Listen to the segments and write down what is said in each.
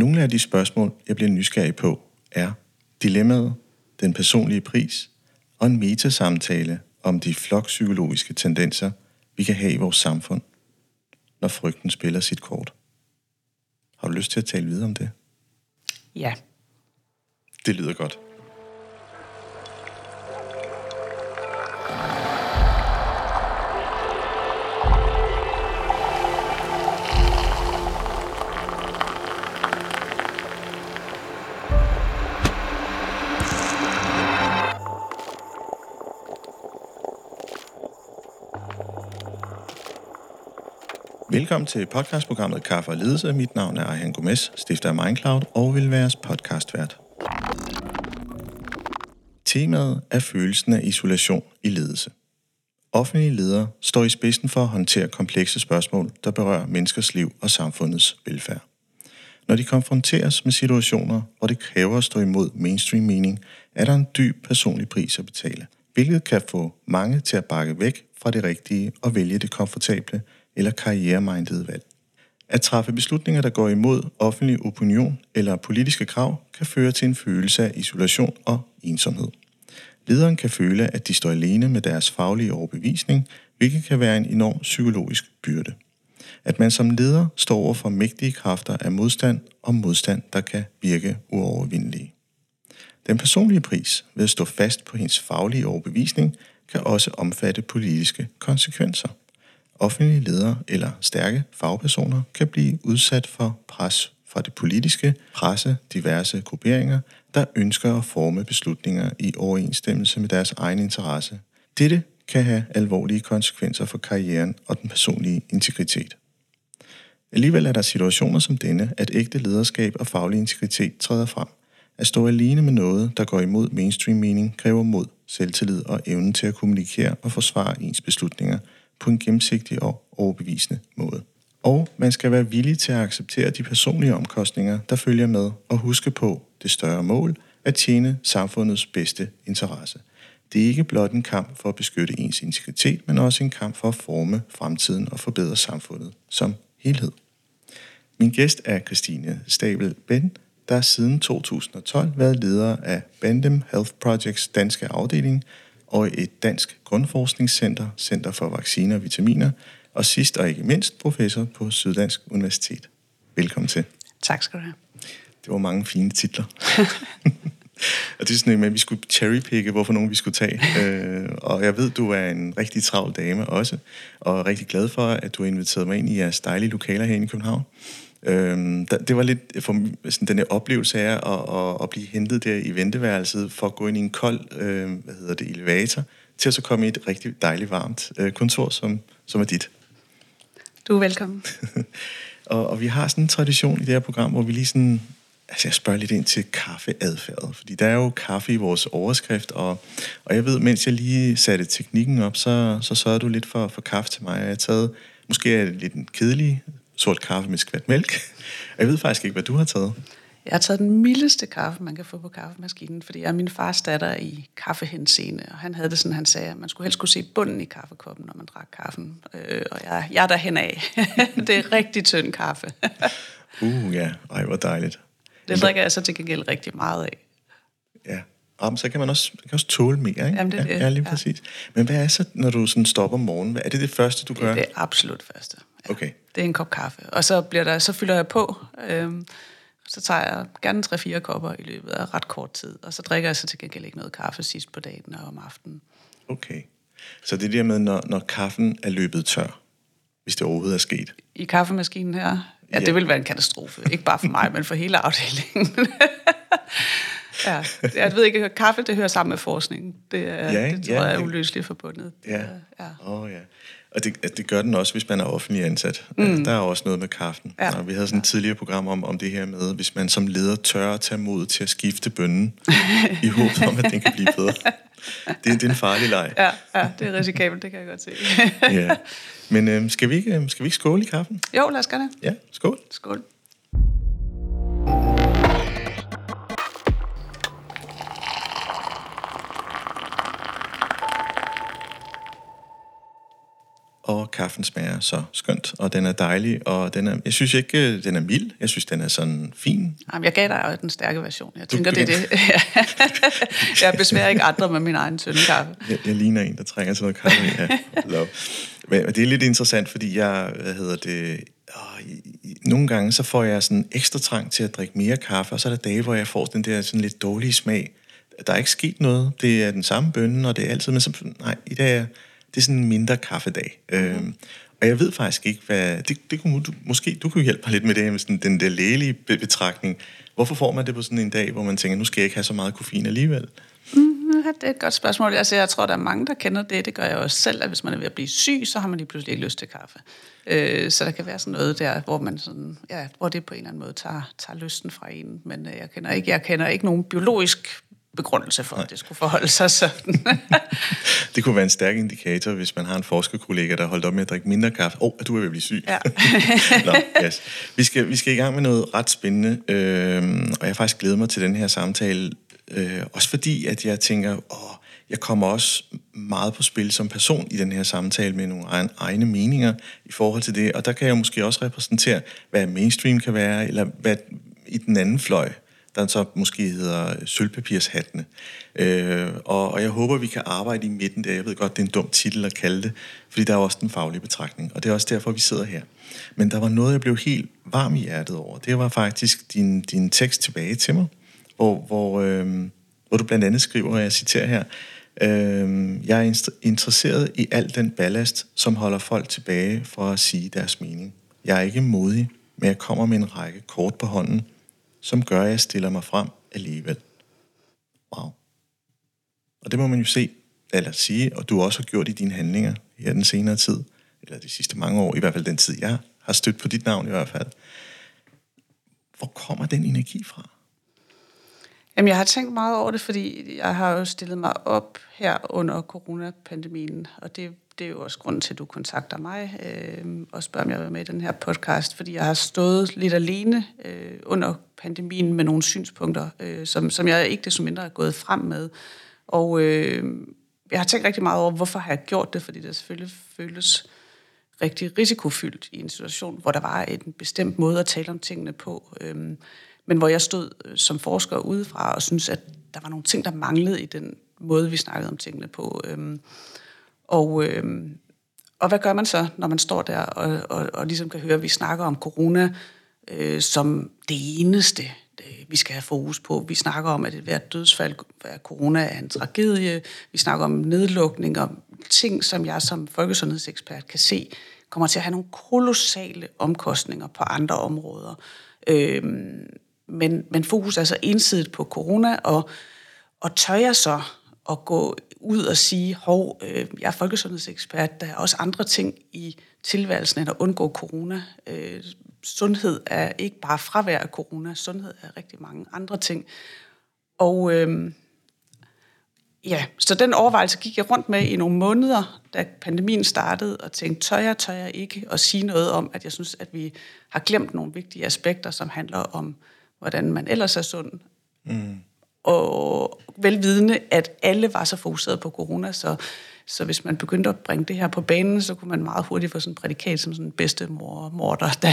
Nogle af de spørgsmål, jeg bliver nysgerrig på, er dilemmaet, den personlige pris og en metasamtale om de flokpsykologiske tendenser, vi kan have i vores samfund, når frygten spiller sit kort. Har du lyst til at tale videre om det? Ja. Det lyder godt. Velkommen til podcastprogrammet Kaffe og Ledelse. Mit navn er Arjen Gomes, stifter af Mindcloud og vil være jeres podcastvært. Temaet er følelsen af isolation i ledelse. Offentlige ledere står i spidsen for at håndtere komplekse spørgsmål, der berører menneskers liv og samfundets velfærd. Når de konfronteres med situationer, hvor det kræver at stå imod mainstream mening, er der en dyb personlig pris at betale, hvilket kan få mange til at bakke væk fra det rigtige og vælge det komfortable eller karrieremindede valg. At træffe beslutninger, der går imod offentlig opinion eller politiske krav, kan føre til en følelse af isolation og ensomhed. Lederen kan føle, at de står alene med deres faglige overbevisning, hvilket kan være en enorm psykologisk byrde. At man som leder står over for mægtige kræfter af modstand og modstand, der kan virke uovervindelige. Den personlige pris ved at stå fast på hendes faglige overbevisning kan også omfatte politiske konsekvenser. Offentlige ledere eller stærke fagpersoner kan blive udsat for pres fra det politiske, presse, diverse grupperinger, der ønsker at forme beslutninger i overensstemmelse med deres egen interesse. Dette kan have alvorlige konsekvenser for karrieren og den personlige integritet. Alligevel er der situationer som denne, at ægte lederskab og faglig integritet træder frem. At stå alene med noget, der går imod mainstream mening, kræver mod, selvtillid og evnen til at kommunikere og forsvare ens beslutninger på en gennemsigtig og overbevisende måde. Og man skal være villig til at acceptere de personlige omkostninger, der følger med, og huske på det større mål at tjene samfundets bedste interesse. Det er ikke blot en kamp for at beskytte ens integritet, men også en kamp for at forme fremtiden og forbedre samfundet som helhed. Min gæst er Christine Stabel Ben, der siden 2012 været leder af Bandem Health Projects danske afdeling og et dansk grundforskningscenter, Center for Vacciner og Vitaminer, og sidst og ikke mindst professor på Syddansk Universitet. Velkommen til. Tak skal du have. Det var mange fine titler. og det er sådan med, at vi skulle cherrypicke, hvorfor nogen vi skulle tage. Øh, og jeg ved, du er en rigtig travl dame også, og er rigtig glad for, at du har inviteret mig ind i jeres dejlige lokaler her i København. Øhm, det var lidt for sådan den her oplevelse af at, at, at blive hentet der i venteværelset for at gå ind i en kold, øh, hvad hedder det, elevator, til at så komme i et rigtig dejligt varmt øh, kontor, som, som er dit. Du er velkommen. og, og vi har sådan en tradition i det her program, hvor vi lige sådan, altså jeg spørger lidt ind til kaffeadfærd, fordi der er jo kaffe i vores overskrift, og, og jeg ved, mens jeg lige satte teknikken op, så, så sørgede du lidt for, for kaffe til mig, og jeg har taget, måske er det lidt en kedelig sort kaffe med skvat mælk. Jeg ved faktisk ikke, hvad du har taget. Jeg har taget den mildeste kaffe, man kan få på kaffemaskinen, fordi jeg er min fars datter i kaffehenseende, og han havde det sådan, han sagde, at man skulle helst kunne se bunden i kaffekoppen, når man drak kaffen. Øh, og jeg, jeg er derhen af. det er rigtig tynd kaffe. uh, ja. Ej, hvor dejligt. Det drikker jeg så til gengæld rigtig meget af. Ja. Jamen, så kan man også, man kan også tåle mere, ikke? Jamen, det er det. Ja, lige præcis. Ja. Men hvad er så, når du sådan stopper om morgenen? Er det det første, du det gør? Det er det absolut første. Okay. Det er en kop kaffe. Og så, bliver der, så fylder jeg på. Øhm, så tager jeg gerne 3-4 kopper i løbet af ret kort tid. Og så drikker jeg så til gengæld ikke noget kaffe sidst på dagen og om aftenen. Okay. Så det er der med, når, når kaffen er løbet tør, hvis det overhovedet er sket? I kaffemaskinen her? Ja, ja. det vil være en katastrofe. ikke bare for mig, men for hele afdelingen. ja, jeg ved ikke, kaffe det hører sammen med forskning. Det, er, ja, det tror ja, jeg er uløseligt forbundet. Ja. Åh ja. Oh, ja. Og det, det gør den også, hvis man er offentlig ansat. Mm. Der er også noget med kaffen. Ja. Og vi havde sådan et tidligere program om, om det her med, hvis man som leder tør at tage mod til at skifte bønnen, i håb om, at den kan blive bedre. Det, det er en farlig leg. Ja, ja, det er risikabelt, det kan jeg godt se. ja. Men øhm, skal, vi ikke, øhm, skal vi ikke skåle i kaffen? Jo, lad os gøre det. Ja, skål. Skål. Kaffen smager så skønt, og den er dejlig, og den er, jeg synes ikke, øh, den er mild. Jeg synes, den er sådan fin. Jamen, jeg gav dig jo den stærke version. Jeg tænker, det er det. jeg besværer ikke andre med min egen tynde kaffe. Jeg, jeg ligner en, der trænger til noget kaffe. Ja, love. Men det er lidt interessant, fordi jeg, hvad hedder det, nogle gange så får jeg sådan ekstra trang til at drikke mere kaffe, og så er der dage, hvor jeg får den der sådan lidt dårlige smag. Der er ikke sket noget. Det er den samme bønne, og det er altid, men så, nej, i dag er det er sådan en mindre kaffedag. Mm. Øhm, og jeg ved faktisk ikke, hvad... Det, det kunne, du, måske du kunne hjælpe mig lidt med det, med sådan den der lægelige betragtning. Hvorfor får man det på sådan en dag, hvor man tænker, nu skal jeg ikke have så meget koffein alligevel? Mm, det er et godt spørgsmål. Altså, jeg tror, der er mange, der kender det. Det gør jeg også selv, at hvis man er ved at blive syg, så har man lige pludselig ikke lyst til kaffe. Øh, så der kan være sådan noget der, hvor man sådan, ja, hvor det på en eller anden måde tager, tager lysten fra en. Men øh, jeg kender ikke, jeg kender ikke nogen biologisk begrundelse for, Nej. at det skulle forholde sig sådan. det kunne være en stærk indikator, hvis man har en forskerkollega, der holdt op med at drikke mindre kaffe. Åh, oh, du er ved at blive syg. Ja. Nå, yes. vi, skal, vi skal i gang med noget ret spændende, øh, og jeg faktisk glædet mig til den her samtale, øh, også fordi, at jeg tænker, åh, jeg kommer også meget på spil som person i den her samtale med nogle egne meninger i forhold til det, og der kan jeg måske også repræsentere, hvad mainstream kan være, eller hvad i den anden fløj, der så måske hedder øh, sølvpapirshattene. Øh, og, og jeg håber, vi kan arbejde i midten der. Jeg ved godt, det er en dum titel at kalde det, fordi der er også den faglige betragtning, og det er også derfor, vi sidder her. Men der var noget, jeg blev helt varm i hjertet over. Det var faktisk din, din tekst tilbage til mig, hvor, hvor, øh, hvor du blandt andet skriver, og jeg citerer her, øh, jeg er interesseret i al den ballast, som holder folk tilbage for at sige deres mening. Jeg er ikke modig, men jeg kommer med en række kort på hånden, som gør, at jeg stiller mig frem alligevel. Wow. Og det må man jo se, eller sige, og du også har gjort i dine handlinger her den senere tid, eller de sidste mange år, i hvert fald den tid, jeg har stødt på dit navn i hvert fald. Hvor kommer den energi fra? Jamen, jeg har tænkt meget over det, fordi jeg har jo stillet mig op her under coronapandemien, og det, det er jo også grunden til, at du kontakter mig øh, og spørger, om jeg vil med i den her podcast, fordi jeg har stået lidt alene øh, under pandemien med nogle synspunkter, øh, som, som jeg ikke desto mindre er gået frem med. Og øh, jeg har tænkt rigtig meget over, hvorfor har jeg gjort det, fordi det selvfølgelig føles rigtig risikofyldt i en situation, hvor der var en bestemt måde at tale om tingene på. Øh, men hvor jeg stod øh, som forsker udefra og synes, at der var nogle ting, der manglede i den måde, vi snakkede om tingene på. Øh, og, øh, og hvad gør man så, når man står der og, og, og ligesom kan høre, at vi snakker om corona øh, som det eneste, øh, vi skal have fokus på. Vi snakker om, at hvert dødsfald af corona er en tragedie. Vi snakker om nedlukning og ting, som jeg som folkesundhedsekspert kan se, kommer til at have nogle kolossale omkostninger på andre områder. Øh, men, men fokus er så ensidigt på corona, og, og tør jeg så at gå ud og sige, hov, øh, jeg er folkesundhedsekspert, der er også andre ting i tilværelsen end at undgå corona. Øh, sundhed er ikke bare fravær af corona, sundhed er rigtig mange andre ting. Og øh, ja, så den overvejelse gik jeg rundt med i nogle måneder, da pandemien startede, og tænkte, tør jeg, tør jeg ikke at sige noget om, at jeg synes, at vi har glemt nogle vigtige aspekter, som handler om hvordan man ellers er sund. Mm. Og velvidende, at alle var så fokuseret på corona, så, så hvis man begyndte at bringe det her på banen, så kunne man meget hurtigt få sådan en prædikat som sådan en bedste mor, morder, der,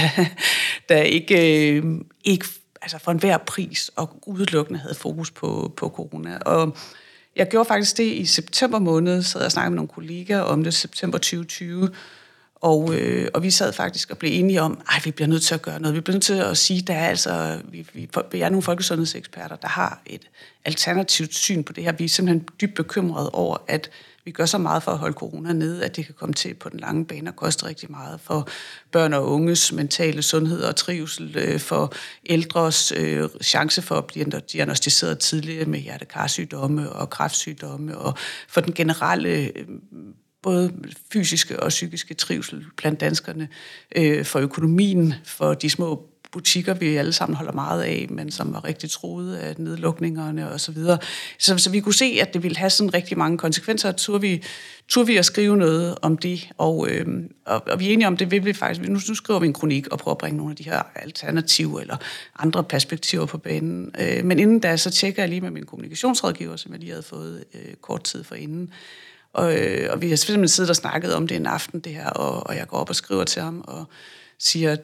der ikke, øh, ikke altså for enhver pris og udelukkende havde fokus på, på corona. Og jeg gjorde faktisk det i september måned, så jeg snakkede med nogle kollegaer om det, september 2020, og, øh, og vi sad faktisk og blev enige om, at vi bliver nødt til at gøre noget. Vi bliver nødt til at sige, at der er altså, vi, vi, vi er nogle folkesundhedseksperter, der har et alternativt syn på det her. Vi er simpelthen dybt bekymrede over, at vi gør så meget for at holde corona nede, at det kan komme til på den lange bane og koste rigtig meget for børn og unges mentale sundhed og trivsel, øh, for ældres øh, chance for at blive diagnostiseret tidligere med hjertekarsygdomme og kræftsygdomme, og for den generelle øh, både fysiske og psykiske trivsel blandt danskerne, øh, for økonomien, for de små butikker, vi alle sammen holder meget af, men som var rigtig troede af nedlukningerne og så videre. Så, så vi kunne se, at det ville have sådan rigtig mange konsekvenser. Turde vi, turde vi at skrive noget om det, og, øh, og, og vi er enige om, det vil vi faktisk. Nu, nu skriver vi en kronik og prøver at bringe nogle af de her alternativer eller andre perspektiver på banen. Øh, men inden da, så tjekker jeg lige med min kommunikationsrådgiver, som jeg lige havde fået øh, kort tid for inden, og, øh, og vi har simpelthen siddet og snakket om det en aften, det her, og, og jeg går op og skriver til ham og siger,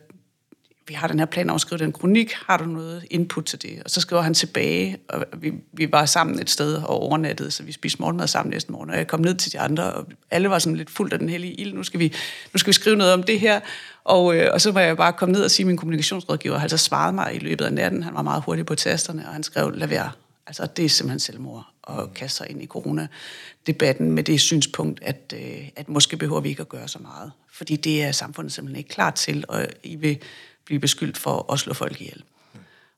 vi har den her plan om at skrive den kronik, har du noget input til det? Og så skriver han tilbage, og vi, vi var sammen et sted og overnattede, så vi spiste morgenmad sammen næste morgen, og jeg kom ned til de andre, og alle var sådan lidt fuldt af den hellige ild, nu skal vi, nu skal vi skrive noget om det her, og, øh, og så var jeg bare kommet ned og sige, at min kommunikationsrådgiver har altså svaret mig i løbet af natten, han var meget hurtig på tasterne, og han skrev, lad være, altså det er simpelthen selvmord at kaste sig ind i coronadebatten med det synspunkt, at, øh, at måske behøver vi ikke at gøre så meget, fordi det er samfundet simpelthen ikke klar til, og I vil blive beskyldt for at slå folk ihjel.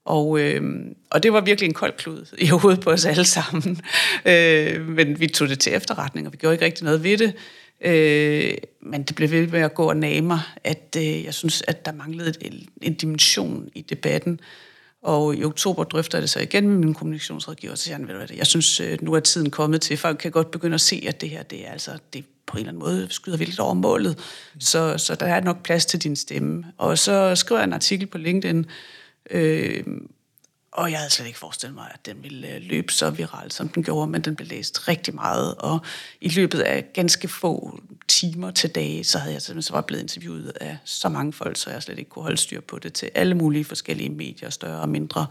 Og, øh, og det var virkelig en kold klud i hovedet på os alle sammen. Øh, men vi tog det til efterretning, og vi gjorde ikke rigtig noget ved det. Øh, men det blev ved med at gå og nage mig, at øh, jeg synes, at der manglede en, en dimension i debatten. Og i oktober drøfter jeg det så igen med min kommunikationsrådgiver, så siger han, ved du hvad, jeg synes, øh, nu er tiden kommet til, folk kan godt begynde at se, at det her, det er altså, det på en eller anden måde skyder vi lidt over målet. Så, så der er nok plads til din stemme. Og så skriver jeg en artikel på LinkedIn, øh, og jeg havde slet ikke forestillet mig, at den ville øh, løbe så viralt, som den gjorde, men den blev læst rigtig meget, og i løbet af ganske få timer til dage, så havde jeg simpelthen så var blevet interviewet af så mange folk, så jeg slet ikke kunne holde styr på det til alle mulige forskellige medier, større og mindre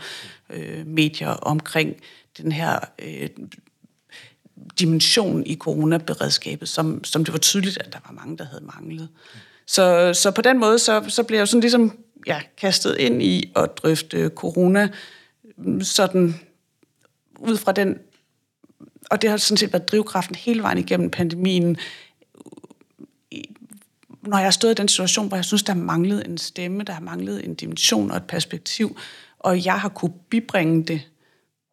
øh, medier omkring den her øh, dimension i coronaberedskabet, som, som det var tydeligt, at der var mange, der havde manglet. Så, så på den måde, så, så blev jeg jo sådan ligesom ja, kastet ind i at drøfte corona, sådan ud fra den, og det har sådan set været drivkraften hele vejen igennem pandemien, når jeg har stået i den situation, hvor jeg synes, der manglede en stemme, der har manglet en dimension og et perspektiv, og jeg har kunne bibringe det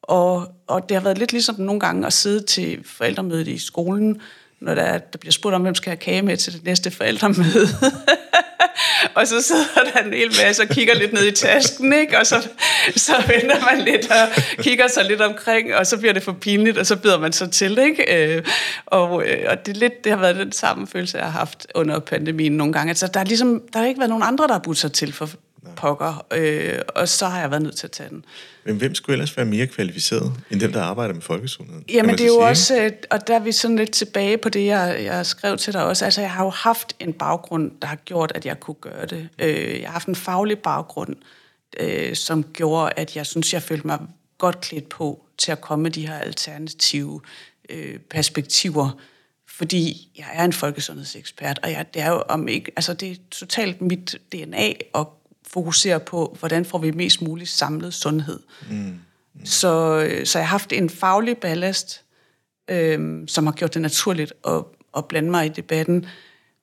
og, og det har været lidt ligesom nogle gange at sidde til forældremødet i skolen, når der, der bliver spurgt om, hvem skal have kage med til det næste forældremøde. og så sidder der en hel masse og kigger lidt ned i tasken, ikke? og så, så vender man lidt og kigger sig lidt omkring, og så bliver det for pinligt, og så bider man så til. Ikke? Øh, og, øh, og det, lidt, det har været den samme følelse, jeg har haft under pandemien nogle gange. Altså, der, er ligesom, der har ikke været nogen andre, der har budt sig til for pokker, øh, og så har jeg været nødt til at tage den. Men hvem skulle ellers være mere kvalificeret end dem, der arbejder med folkesundheden? Jamen det er jo sige? også, øh, og der er vi sådan lidt tilbage på det, jeg, jeg skrev til dig også. Altså jeg har jo haft en baggrund, der har gjort, at jeg kunne gøre det. Øh, jeg har haft en faglig baggrund, øh, som gjorde, at jeg synes, jeg følte mig godt klædt på til at komme med de her alternative perspektiver, fordi jeg er en folkesundhedsekspert, og jeg, det er jo om ikke, altså det er totalt mit DNA at fokusere på, hvordan får vi mest muligt samlet sundhed. Mm. Mm. Så, øh, så jeg har haft en faglig ballast, øhm, som har gjort det naturligt at, at blande mig i debatten.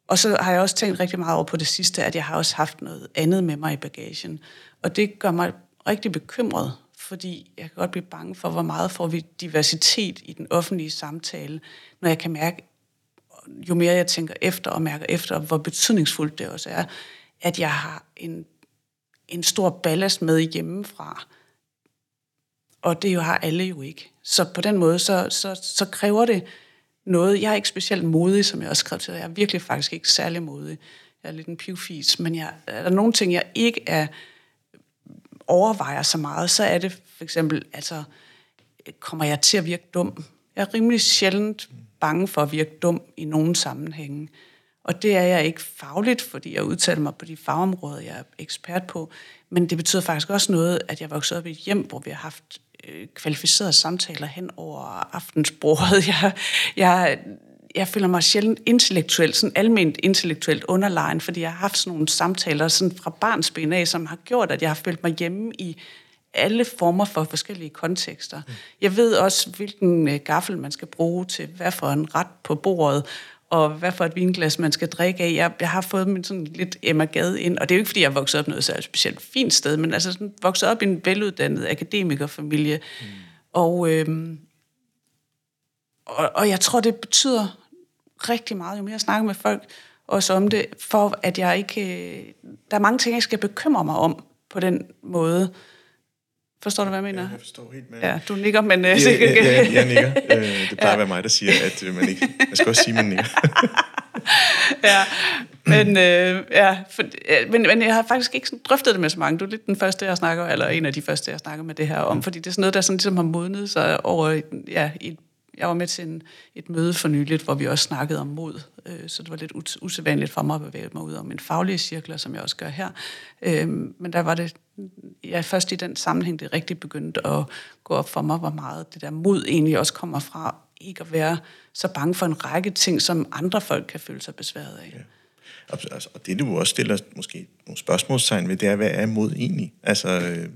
Og så har jeg også tænkt rigtig meget over på det sidste, at jeg har også haft noget andet med mig i bagagen. Og det gør mig rigtig bekymret, fordi jeg kan godt blive bange for, hvor meget får vi diversitet i den offentlige samtale, når jeg kan mærke, jo mere jeg tænker efter og mærker efter, hvor betydningsfuldt det også er, at jeg har en en stor ballast med hjemmefra. Og det jo har alle jo ikke. Så på den måde, så, så, så kræver det noget. Jeg er ikke specielt modig, som jeg også skrev til. Jeg er virkelig faktisk ikke særlig modig. Jeg er lidt en pivfis, men jeg, er der nogle ting, jeg ikke er overvejer så meget, så er det for eksempel, altså, kommer jeg til at virke dum? Jeg er rimelig sjældent bange for at virke dum i nogen sammenhænge. Og det er jeg ikke fagligt, fordi jeg udtaler mig på de fagområder, jeg er ekspert på. Men det betyder faktisk også noget, at jeg voksede op i et hjem, hvor vi har haft øh, kvalificerede samtaler hen over aftensbordet. Jeg, jeg, jeg føler mig sjældent intellektuelt, sådan almindeligt intellektuelt underlegen, fordi jeg har haft sådan nogle samtaler sådan fra barnsben af, som har gjort, at jeg har følt mig hjemme i alle former for forskellige kontekster. Jeg ved også, hvilken øh, gaffel man skal bruge til hvad for en ret på bordet, og hvad for et vinglas man skal drikke af. Jeg, jeg har fået min sådan lidt Emma Gade ind, og det er jo ikke, fordi jeg er vokset op noget så specielt fint sted, men altså sådan, vokset op i en veluddannet akademikerfamilie. Mm. Og, øhm, og, og jeg tror, det betyder rigtig meget, jo mere jeg snakker med folk også om det, for at jeg ikke... Øh, der er mange ting, jeg skal bekymre mig om på den måde. Forstår du, hvad jeg mener? Ja, jeg forstår helt med. Ja, du nikker, men... Ja, ja, ja, ja, jeg nikker. Øh, det plejer ja. at være mig, der siger, at øh, man ikke... Jeg skal også sige, at man nikker. ja, men, øh, ja, for, men, men jeg har faktisk ikke sådan drøftet det med så mange. Du er lidt den første, jeg snakker, eller en af de første, jeg snakker med det her om, fordi det er sådan noget, der sådan ligesom har modnet sig over ja, i, jeg var med til en, et møde for nyligt, hvor vi også snakkede om mod, øh, så det var lidt usædvanligt for mig at bevæge mig ud om en faglige cirkler, som jeg også gør her. Øh, men der var det, ja, først i den sammenhæng, det rigtig begyndte at gå op for mig, hvor meget det der mod egentlig også kommer fra, ikke at være så bange for en række ting, som andre folk kan føle sig besværet af. Ja. Altså, og det, du også stiller måske nogle spørgsmålstegn ved, det er, hvad er mod egentlig? Altså, øh,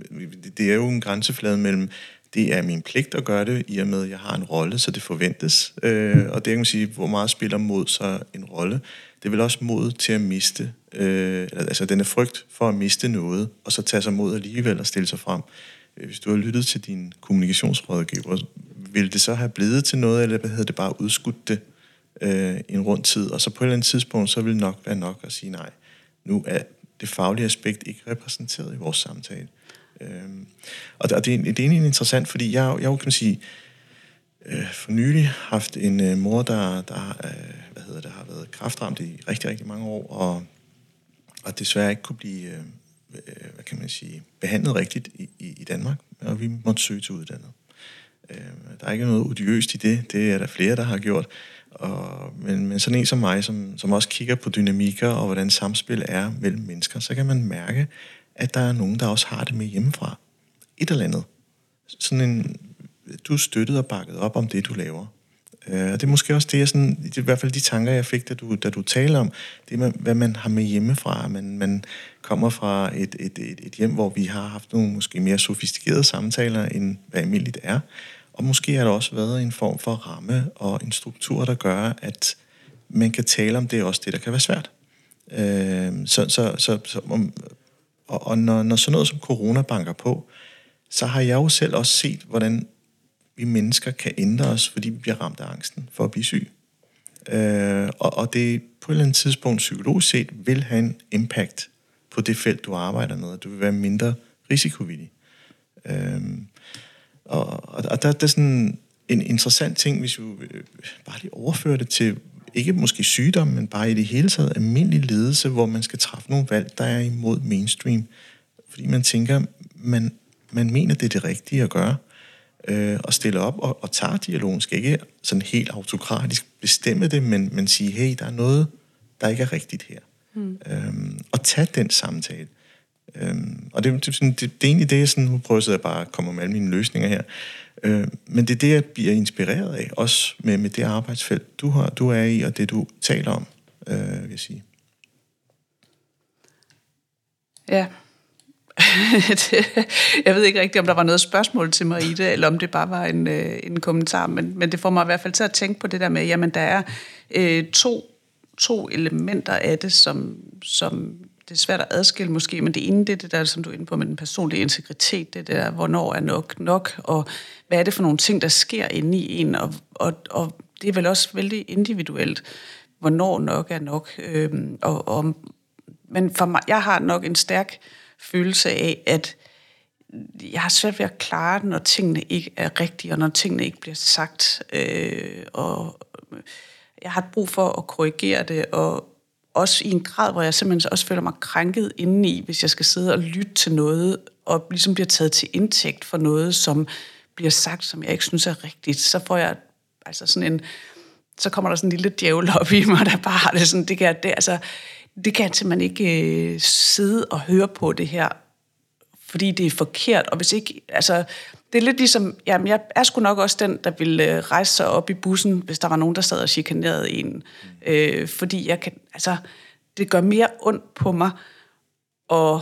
det er jo en grænseflade mellem, det er min pligt at gøre det, i og med, at jeg har en rolle, så det forventes. Øh, og det kan man sige, hvor meget spiller mod så en rolle. Det er vel også mod til at miste, øh, altså den er frygt for at miste noget, og så tage sig mod alligevel og stille sig frem. Øh, hvis du har lyttet til din kommunikationsrådgiver, vil det så have blevet til noget, eller havde det bare udskudt det øh, en rund tid, og så på et eller andet tidspunkt, så vil det nok være nok at sige nej. Nu er det faglige aspekt ikke repræsenteret i vores samtale. Øh, og det, og det, det er egentlig interessant, fordi jeg, jeg kan man sige, øh, for nylig haft en øh, mor, der, der øh, hvad hedder det, har været kraftramt i rigtig, rigtig mange år, og, og desværre ikke kunne blive øh, øh, hvad kan man sige, behandlet rigtigt i, i, i Danmark, og vi måtte søge til uddannet. Øh, der er ikke noget odiøst i det, det er der flere, der har gjort, og, men, men sådan en som mig, som, som også kigger på dynamikker og hvordan samspil er mellem mennesker, så kan man mærke, at der er nogen, der også har det med hjemmefra. Et eller andet. Sådan en, du er støttet og bakket op om det, du laver. Øh, og det er måske også det, jeg sådan, det er i hvert fald de tanker, jeg fik, da du, da du taler om, det med, hvad man har med hjemmefra. Man, man kommer fra et, et, et, et hjem, hvor vi har haft nogle måske mere sofistikerede samtaler, end hvad almindeligt er. Og måske har der også været en form for ramme og en struktur, der gør, at man kan tale om det også det, der kan være svært. Øh, så, så, så, så om, og, og når, når sådan noget som corona banker på, så har jeg jo selv også set, hvordan vi mennesker kan ændre os, fordi vi bliver ramt af angsten for at blive syg. Øh, og, og det på et eller andet tidspunkt psykologisk set vil have en impact på det felt, du arbejder med, du vil være mindre risikovillig. Øh, og, og, og der, der er sådan en interessant ting, hvis vi øh, bare lige overfører det til, ikke måske sygdom, men bare i det hele taget almindelig ledelse, hvor man skal træffe nogle valg, der er imod mainstream. Fordi man tænker, man, man mener, det er det rigtige at gøre, øh, og stille op og, og tager dialogen. Skal ikke sådan helt autokratisk bestemme det, men, men sige, hey, der er noget, der ikke er rigtigt her. Mm. Øhm, og tage den samtale. Øhm, og det, det, det, det er egentlig det, jeg sådan, nu prøver jeg bare at komme med alle mine løsninger her. Øh, men det er det, jeg bliver inspireret af, også med, med det arbejdsfelt, du, har, du er i, og det, du taler om, øh, vil jeg sige. Ja. jeg ved ikke rigtigt, om der var noget spørgsmål til mig i det, eller om det bare var en, øh, en kommentar, men, men det får mig i hvert fald til at tænke på det der med, jamen der er øh, to, to elementer af det, som, som det er svært at adskille måske, men det ene, det er det der, som du er inde på med den personlige integritet, det der, hvornår er nok nok, og hvad er det for nogle ting, der sker inde i en, og, og, og det er vel også vældig individuelt, hvornår nok er nok. Øhm, og, og, men for mig, jeg har nok en stærk følelse af, at jeg har svært ved at klare når tingene ikke er rigtige, og når tingene ikke bliver sagt. Øh, og øh, jeg har brug for at korrigere det, og, også i en grad, hvor jeg simpelthen også føler mig krænket indeni, hvis jeg skal sidde og lytte til noget, og ligesom bliver taget til indtægt for noget, som bliver sagt, som jeg ikke synes er rigtigt, så får jeg altså sådan en, så kommer der sådan en lille djævel op i mig, der bare har det sådan, det kan, det, altså, det kan jeg simpelthen ikke øh, sidde og høre på det her, fordi det er forkert, og hvis ikke, altså, det er lidt ligesom, jamen jeg er sgu nok også den, der ville øh, rejse sig op i bussen, hvis der var nogen, der sad og chikanerede en. Øh, fordi jeg kan, altså, det gør mere ondt på mig at,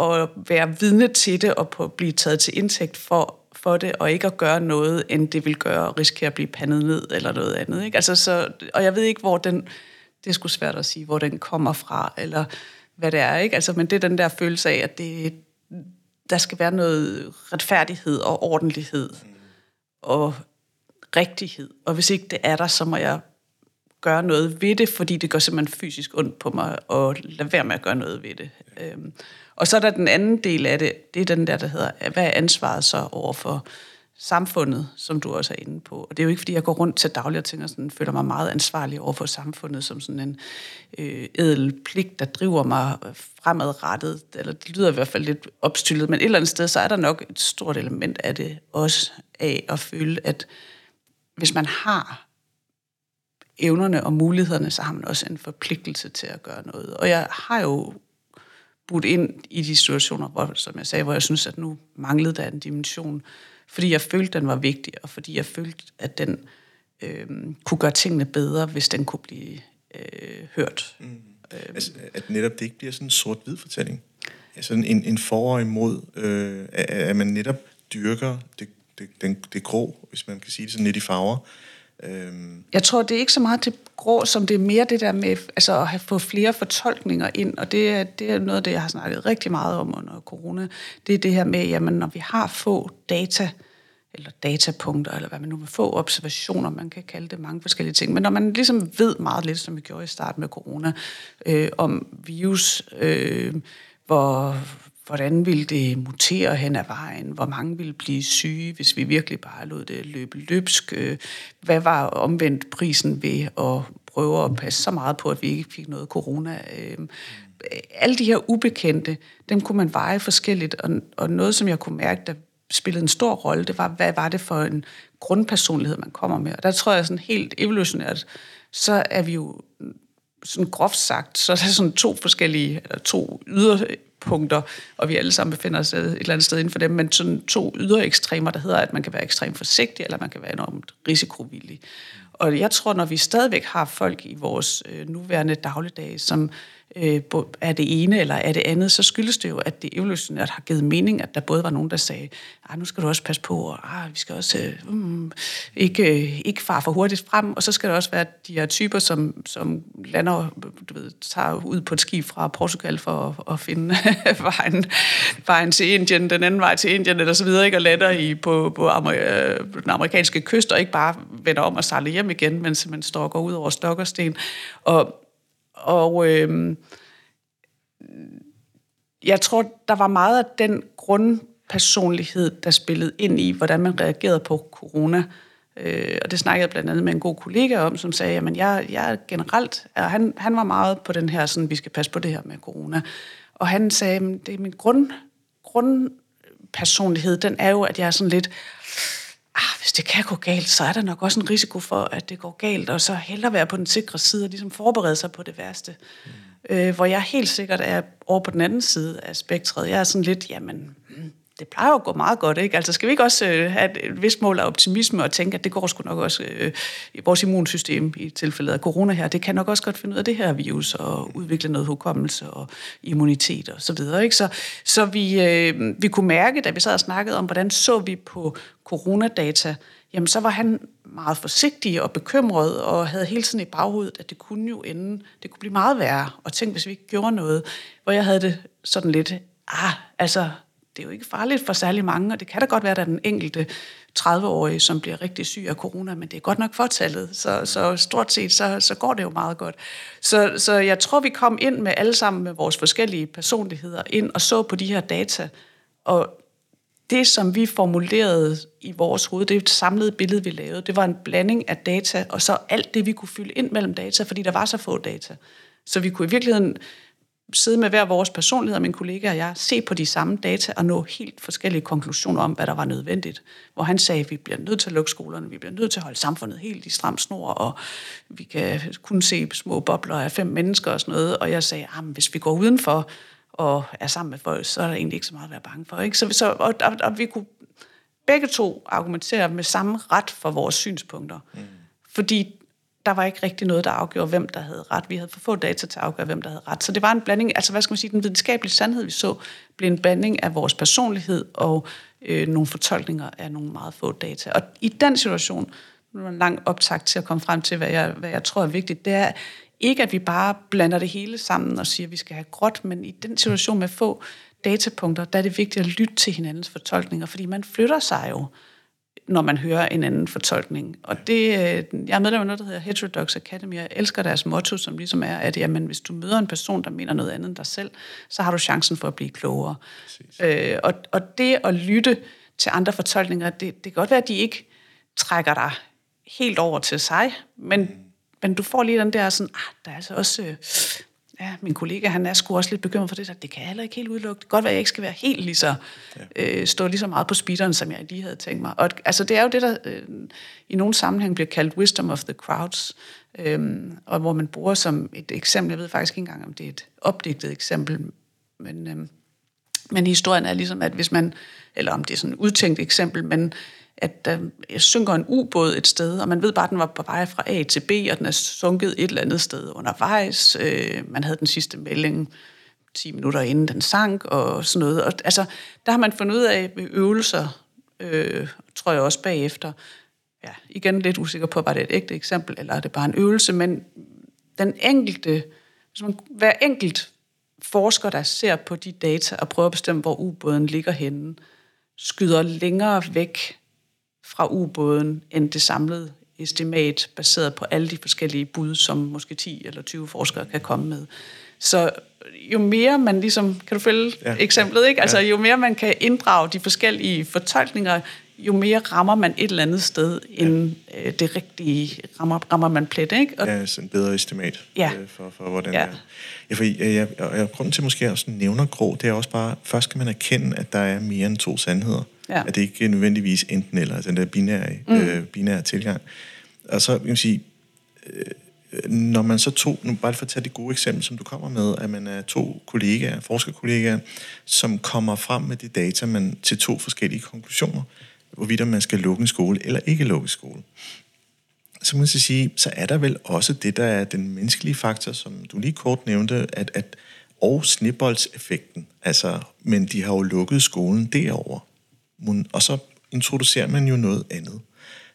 at være vidne til det og på, blive taget til indtægt for, for det, og ikke at gøre noget, end det vil gøre at risikere at blive pandet ned eller noget andet. Ikke? Altså, så, og jeg ved ikke, hvor den, det er sgu svært at sige, hvor den kommer fra, eller hvad det er. Ikke? Altså, men det er den der følelse af, at det, der skal være noget retfærdighed og ordentlighed og rigtighed. Og hvis ikke det er der, så må jeg gøre noget ved det, fordi det gør simpelthen fysisk ondt på mig, og lade være med at gøre noget ved det. Øhm, og så er der den anden del af det, det er den der, der hedder, hvad er ansvaret så over for samfundet, som du også er inde på. Og det er jo ikke, fordi jeg går rundt til daglig og tænker sådan, føler mig meget ansvarlig over for samfundet som sådan en øh, edel pligt, der driver mig fremadrettet. Eller det lyder i hvert fald lidt opstyllet, men et eller andet sted, så er der nok et stort element af det også af at føle, at hvis man har evnerne og mulighederne, så har man også en forpligtelse til at gøre noget. Og jeg har jo budt ind i de situationer, hvor, som jeg sagde, hvor jeg synes, at nu manglede der en dimension, fordi jeg følte, den var vigtig, og fordi jeg følte, at den øh, kunne gøre tingene bedre, hvis den kunne blive øh, hørt. Mm. Øh, altså, at netop det ikke bliver sådan en sort-hvid fortælling. Altså en, en for og imod, øh, at, at man netop dyrker det, det, den, det grå, hvis man kan sige det sådan lidt i farver, Øhm. Jeg tror, det er ikke så meget det grå, som det er mere det der med altså, at have få flere fortolkninger ind, og det er, det er noget af det, jeg har snakket rigtig meget om under corona. Det er det her med, jamen når vi har få data, eller datapunkter, eller hvad man nu vil få, observationer, man kan kalde det mange forskellige ting. Men når man ligesom ved meget lidt, som vi gjorde i starten med corona, øh, om virus, øh, hvor hvordan ville det mutere hen ad vejen? Hvor mange ville blive syge, hvis vi virkelig bare lod det løbe løbsk? Øh, hvad var omvendt prisen ved at prøve at passe så meget på, at vi ikke fik noget corona? Øh, alle de her ubekendte, dem kunne man veje forskelligt, og, og noget, som jeg kunne mærke, der spillede en stor rolle, det var, hvad var det for en grundpersonlighed, man kommer med? Og der tror jeg sådan helt evolutionært, så er vi jo sådan groft sagt, så er der sådan to forskellige, eller to yder punkter, og vi alle sammen befinder os et eller andet sted inden for dem, men sådan to ydre ekstremer, der hedder, at man kan være ekstremt forsigtig, eller man kan være enormt risikovillig. Og jeg tror, når vi stadigvæk har folk i vores øh, nuværende dagligdag, som øh, er det ene eller er det andet, så skyldes det jo, at det evolutionært har givet mening, at der både var nogen, der sagde, ah, nu skal du også passe på, og ah, vi skal også øh, mm, ikke, øh, ikke far for hurtigt frem, og så skal der også være de her typer, som, som lander, du ved, tager ud på et skib fra Portugal for at, at finde vejen, vejen til Indien, den anden vej til Indien, eller så videre, ikke? og lander i, på, på amer, øh, den amerikanske kyst, og ikke bare vender om og sejler hjem igen, men simpelthen står og går ud over stok og sten. Og og øh, jeg tror, der var meget af den grundpersonlighed, der spillede ind i, hvordan man reagerede på corona. Øh, og det snakkede jeg blandt andet med en god kollega om, som sagde, at jeg, jeg generelt, og han, han var meget på den her, sådan, vi skal passe på det her med corona. Og han sagde, at det er min grund, grundpersonlighed, den er jo, at jeg er sådan lidt, ah, hvis det kan gå galt, så er der nok også en risiko for, at det går galt, og så hellere være på den sikre side og ligesom forberede sig på det værste. Mm. Øh, hvor jeg helt sikkert er over på den anden side af spektret. Jeg er sådan lidt, jamen, det plejer jo at gå meget godt, ikke? Altså skal vi ikke også øh, have et, vist mål af optimisme og tænke, at det går sgu nok også øh, i vores immunsystem i tilfældet af corona her, det kan nok også godt finde ud af det her virus og udvikle noget hukommelse og immunitet og så videre, ikke? Så, så vi, øh, vi kunne mærke, da vi sad og snakkede om, hvordan så vi på coronadata, jamen så var han meget forsigtig og bekymret og havde hele tiden i baghovedet, at det kunne jo ende, det kunne blive meget værre, og tænk, hvis vi ikke gjorde noget, hvor jeg havde det sådan lidt, ah, altså det er jo ikke farligt for særlig mange, og det kan da godt være, at der er den enkelte 30-årige, som bliver rigtig syg af corona, men det er godt nok fortallet, så, så stort set, så, så går det jo meget godt. Så, så jeg tror, vi kom ind med alle sammen med vores forskellige personligheder ind og så på de her data, og det, som vi formulerede i vores hoved, det samlede billede, vi lavede, det var en blanding af data, og så alt det, vi kunne fylde ind mellem data, fordi der var så få data. Så vi kunne i virkeligheden sidde med hver vores personlighed, min kollega og jeg, se på de samme data og nå helt forskellige konklusioner om, hvad der var nødvendigt. Hvor han sagde, at vi bliver nødt til at lukke skolerne, vi bliver nødt til at holde samfundet helt i stram snor, og vi kan kun se små bobler af fem mennesker og sådan noget. Og jeg sagde, at hvis vi går udenfor og er sammen med folk, så er der egentlig ikke så meget at være bange for. Ikke? Så, så, og, og, og vi kunne begge to argumentere med samme ret for vores synspunkter. Mm. Fordi der var ikke rigtig noget, der afgjorde, hvem der havde ret. Vi havde for få data til at afgøre, hvem der havde ret. Så det var en blanding, altså hvad skal man sige, den videnskabelige sandhed, vi så, blev en blanding af vores personlighed og øh, nogle fortolkninger af nogle meget få data. Og i den situation, nu er en lang optag til at komme frem til, hvad jeg, hvad jeg tror er vigtigt, det er ikke, at vi bare blander det hele sammen og siger, at vi skal have gråt, men i den situation med få datapunkter, der er det vigtigt at lytte til hinandens fortolkninger, fordi man flytter sig jo når man hører en anden fortolkning. Og det, øh, jeg er medlem af noget, der hedder Heterodox Academy. Jeg elsker deres motto, som ligesom er, at jamen, hvis du møder en person, der mener noget andet end dig selv, så har du chancen for at blive klogere. Øh, og, og det at lytte til andre fortolkninger, det, det kan godt være, at de ikke trækker dig helt over til sig, men, mm. men du får lige den der sådan, ah, der er altså også... Ja, min kollega, han er sgu også lidt bekymret for det, så det kan jeg heller ikke helt udelukke. Det kan godt være, at jeg ikke skal være helt lige så, ja. øh, stå lige så meget på speederen, som jeg lige havde tænkt mig. Og altså, det er jo det, der øh, i nogle sammenhæng bliver kaldt wisdom of the crowds, øh, og hvor man bruger som et eksempel, jeg ved faktisk ikke engang, om det er et opdigtet eksempel, men, øh, men historien er ligesom, at hvis man, eller om det er sådan et udtænkt eksempel, men at der synker en ubåd et sted, og man ved bare, at den var på vej fra A til B, og den er sunket et eller andet sted undervejs. Øh, man havde den sidste melding 10 minutter inden den sank, og sådan noget. Og, altså, der har man fundet ud af øvelser, øh, tror jeg også bagefter. Ja, igen lidt usikker på, var det et ægte eksempel, eller er det bare en øvelse, men den enkelte, hvis man, hver enkelt forsker, der ser på de data og prøver at bestemme, hvor ubåden ligger henne, skyder længere væk fra ubåden end det samlede estimat, baseret på alle de forskellige bud, som måske 10 eller 20 forskere kan komme med. Så jo mere man ligesom, kan du følge ja, eksemplet, ikke? Altså jo mere man kan inddrage de forskellige fortolkninger, jo mere rammer man et eller andet sted, end ja. øh, det rigtige rammer, rammer man plet, ikke? Og, ja, så en bedre estimat ja. øh, for, for, hvordan ja. det er. Ja, for jeg, jeg, jeg, jeg, grunden til måske også nævner grå, det er også bare, først skal man erkende, at der er mere end to sandheder. Ja. At det ikke er nødvendigvis enten eller, altså den der binære, mm. øh, binære tilgang. Og så kan man sige, øh, når man så to, nu bare for at tage det gode eksempel, som du kommer med, at man er to kollegaer, forskerkollegaer, som kommer frem med de data man, til to forskellige konklusioner, hvorvidt man skal lukke en skole eller ikke lukke en skole. Så må man sige, så er der vel også det, der er den menneskelige faktor, som du lige kort nævnte, at, at og snibboldseffekten. Altså, men de har jo lukket skolen derover og så introducerer man jo noget andet.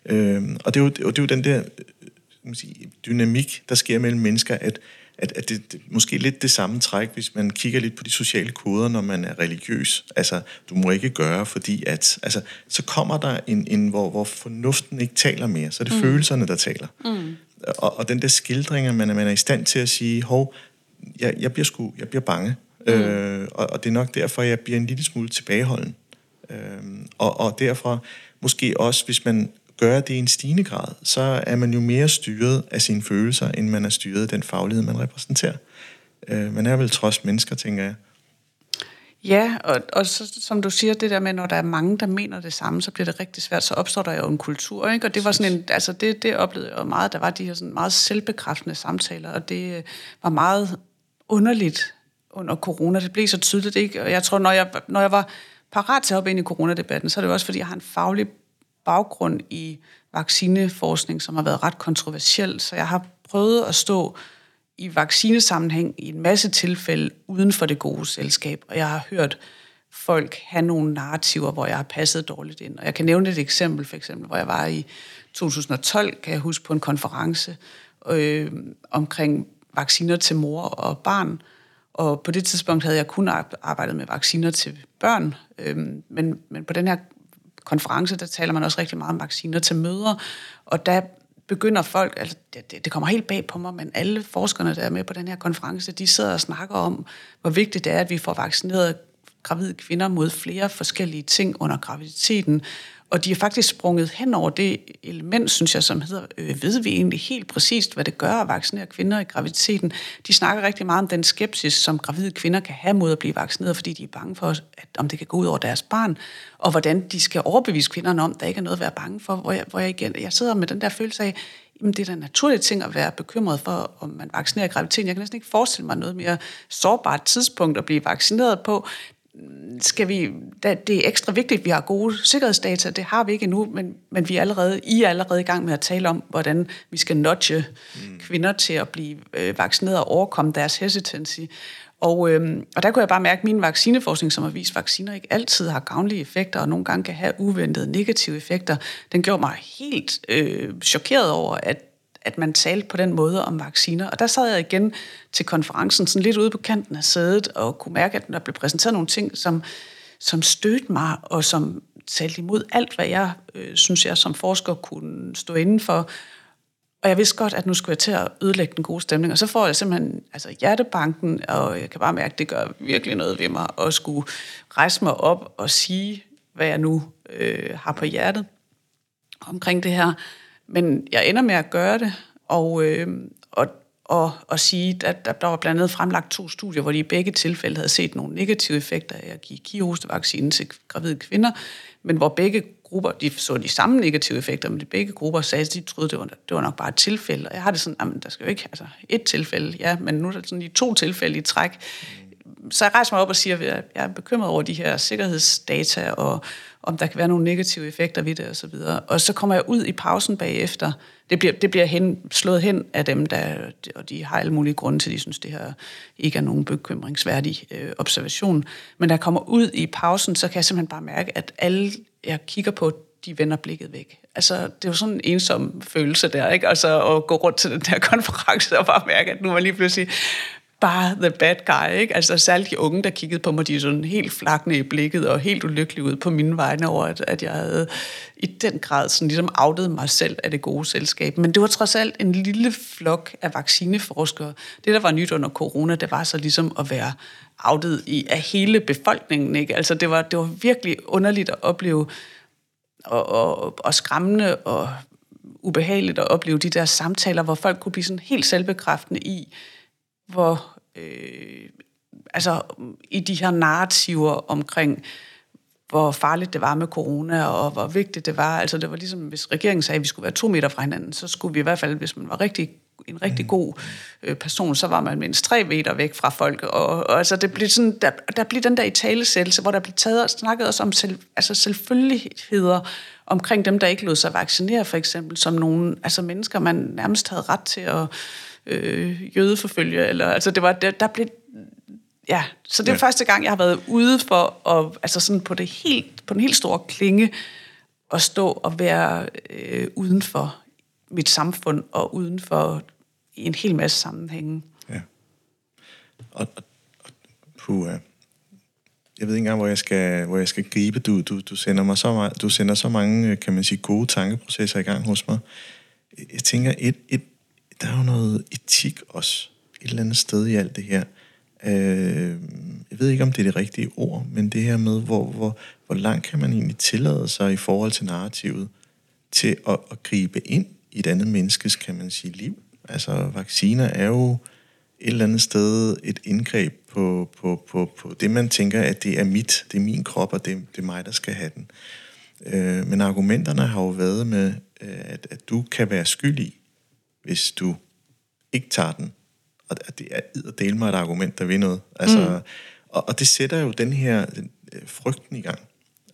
Øhm, og det er, jo, det er jo den der øh, man sige, dynamik, der sker mellem mennesker, at, at, at det, det måske lidt det samme træk, hvis man kigger lidt på de sociale koder, når man er religiøs. Altså, du må ikke gøre, fordi at... Altså, så kommer der en, en hvor, hvor fornuften ikke taler mere, så er det mm. følelserne, der taler. Mm. Og, og den der skildring, man, man er i stand til at sige, hov, jeg, jeg bliver sku, jeg bliver bange. Mm. Øh, og, og det er nok derfor, jeg bliver en lille smule tilbageholden. Øhm, og, og derfor måske også, hvis man gør det i en stigende grad, så er man jo mere styret af sine følelser, end man er styret af den faglighed, man repræsenterer. Øh, man er vel trods mennesker, tænker jeg. Ja, og, og så, som du siger, det der med, når der er mange, der mener det samme, så bliver det rigtig svært, så opstår der jo en kultur, ikke? Og det var sådan en, altså det, det oplevede jeg meget, der var de her sådan meget selvbekræftende samtaler, og det øh, var meget underligt under corona. Det blev så tydeligt, ikke? Og jeg tror, når jeg, når jeg var parat til at hoppe ind i coronadebatten, så er det jo også, fordi jeg har en faglig baggrund i vaccineforskning, som har været ret kontroversiel. Så jeg har prøvet at stå i vaccinesammenhæng i en masse tilfælde uden for det gode selskab, og jeg har hørt folk have nogle narrativer, hvor jeg har passet dårligt ind. Og jeg kan nævne et eksempel, for eksempel, hvor jeg var i 2012, kan jeg huske, på en konference øh, omkring vacciner til mor og barn, og på det tidspunkt havde jeg kun arbejdet med vacciner til børn, øhm, men, men på den her konference, der taler man også rigtig meget om vacciner til mødre, og der begynder folk, altså det, det kommer helt bag på mig, men alle forskerne, der er med på den her konference, de sidder og snakker om, hvor vigtigt det er, at vi får vaccineret gravide kvinder mod flere forskellige ting under graviditeten, og de er faktisk sprunget hen over det element, synes jeg, som hedder, øh, ved vi egentlig helt præcist, hvad det gør at vaccinere kvinder i graviditeten. De snakker rigtig meget om den skepsis, som gravide kvinder kan have mod at blive vaccineret, fordi de er bange for, at, om det kan gå ud over deres barn, og hvordan de skal overbevise kvinderne om, at der ikke er noget at være bange for. Hvor jeg, hvor jeg, igen, jeg sidder med den der følelse af, jamen det er da en naturlig ting at være bekymret for, om man vaccinerer i graviditeten. Jeg kan næsten ikke forestille mig noget mere sårbart tidspunkt at blive vaccineret på skal vi, det er ekstra vigtigt, at vi har gode sikkerhedsdata. Det har vi ikke endnu, men, men vi er allerede, I er allerede i gang med at tale om, hvordan vi skal nudge mm. kvinder til at blive øh, vaccineret og overkomme deres hesitancy. Og, øhm, og der kunne jeg bare mærke, at min vaccineforskning, som har vist, at vacciner ikke altid har gavnlige effekter, og nogle gange kan have uventede negative effekter, den gjorde mig helt øh, chokeret over, at at man talte på den måde om vacciner. Og der sad jeg igen til konferencen, sådan lidt ude på kanten af sædet, og kunne mærke, at der blev præsenteret nogle ting, som, som stødte mig, og som talte imod alt, hvad jeg øh, synes, jeg som forsker kunne stå inden for. Og jeg vidste godt, at nu skulle jeg til at ødelægge den gode stemning. Og så får jeg simpelthen altså hjertebanken, og jeg kan bare mærke, at det gør virkelig noget ved mig, at skulle rejse mig op og sige, hvad jeg nu øh, har på hjertet omkring det her. Men jeg ender med at gøre det, og, øh, og, og, og sige, at der, der var blandt andet fremlagt to studier, hvor de i begge tilfælde havde set nogle negative effekter af at give kihostevaccinen til gravide kvinder, men hvor begge grupper, de så de samme negative effekter, men de begge grupper sagde, at de troede, det var, det var nok bare et tilfælde. Og jeg har det sådan, at der skal jo ikke, altså et tilfælde, ja, men nu er der sådan i to tilfælde i træk. Så jeg rejser mig op og siger, at jeg er bekymret over de her sikkerhedsdata, og om der kan være nogle negative effekter ved det og så videre. Og så kommer jeg ud i pausen bagefter. Det bliver, det bliver hen, slået hen af dem, der, og de har alle mulige grunde til, at de synes, det her ikke er nogen bekymringsværdig øh, observation. Men da jeg kommer ud i pausen, så kan jeg simpelthen bare mærke, at alle, jeg kigger på, de vender blikket væk. Altså, det er jo sådan en ensom følelse der, ikke? Altså, at gå rundt til den der konference og bare mærke, at nu er lige pludselig bare the bad guy, ikke? Altså særligt de unge, der kiggede på mig, de sådan helt flakne i blikket og helt ulykkelige ud på mine vegne over, at, at jeg havde i den grad sådan ligesom outet mig selv af det gode selskab. Men det var trods alt en lille flok af vaccineforskere. Det, der var nyt under corona, det var så ligesom at være outet i, af hele befolkningen, ikke? Altså det var, det var virkelig underligt at opleve og, og, og skræmmende og ubehageligt at opleve de der samtaler, hvor folk kunne blive sådan helt selvbekræftende i, hvor øh, altså i de her narrativer omkring, hvor farligt det var med corona, og hvor vigtigt det var. Altså det var ligesom, hvis regeringen sagde, at vi skulle være to meter fra hinanden, så skulle vi i hvert fald, hvis man var rigtig en rigtig god øh, person, så var man mindst tre meter væk fra folk. Og, og altså, det blev sådan, der, der blev den der i talesættelse, hvor der blev taget og snakket også om selv, altså selvfølgeligheder omkring dem, der ikke lod sig vaccinere, for eksempel, som nogle altså mennesker, man nærmest havde ret til at øh, jødeforfølge. Eller, altså det var, der, der blev, ja, så det er ja. første gang, jeg har været ude for at, altså sådan på, det helt, på den helt store klinge, at stå og være øh, uden for mit samfund og uden for en hel masse sammenhænge. Ja. Og, og, og puh, jeg ved ikke engang, hvor jeg skal, hvor jeg skal gribe. Du, du, du, sender mig så meget, du sender så mange, kan man sige, gode tankeprocesser i gang hos mig. Jeg tænker, et, et, der er jo noget etik også et eller andet sted i alt det her. Øh, jeg ved ikke, om det er det rigtige ord, men det her med, hvor, hvor, hvor langt kan man egentlig tillade sig i forhold til narrativet til at, at gribe ind i et andet menneskes, kan man sige, liv. Altså, vacciner er jo et eller andet sted et indgreb på, på, på, på det, man tænker, at det er mit, det er min krop, og det, det er mig, der skal have den. Øh, men argumenterne har jo været med, øh, at, at du kan være skyldig hvis du ikke tager den. Og det er del mig et argument, der vil noget. Altså, mm. og, og det sætter jo den her den, øh, frygten i gang.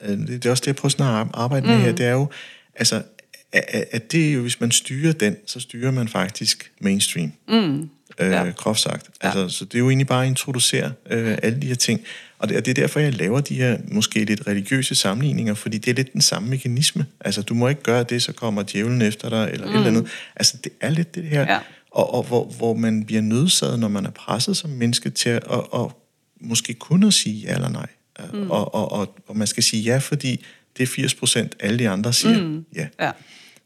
Øh, det, det er også det, jeg prøver sådan at arbejde mm. med her. Det er jo, altså, at, at det jo, hvis man styrer den, så styrer man faktisk mainstream. Mm. Øh, ja. Groft sagt. Altså, ja. Så det er jo egentlig bare at introducere øh, alle de her ting. Og det, og det er derfor, jeg laver de her måske lidt religiøse sammenligninger, fordi det er lidt den samme mekanisme. Altså, du må ikke gøre det, så kommer djævlen efter dig, eller mm. et eller andet. Altså, det er lidt det her. Ja. Og, og hvor, hvor man bliver nødsaget, når man er presset som menneske til at og, og måske kun at sige ja eller nej. Mm. Og, og, og, og man skal sige ja, fordi det er 80 procent, alle de andre siger mm. ja. ja.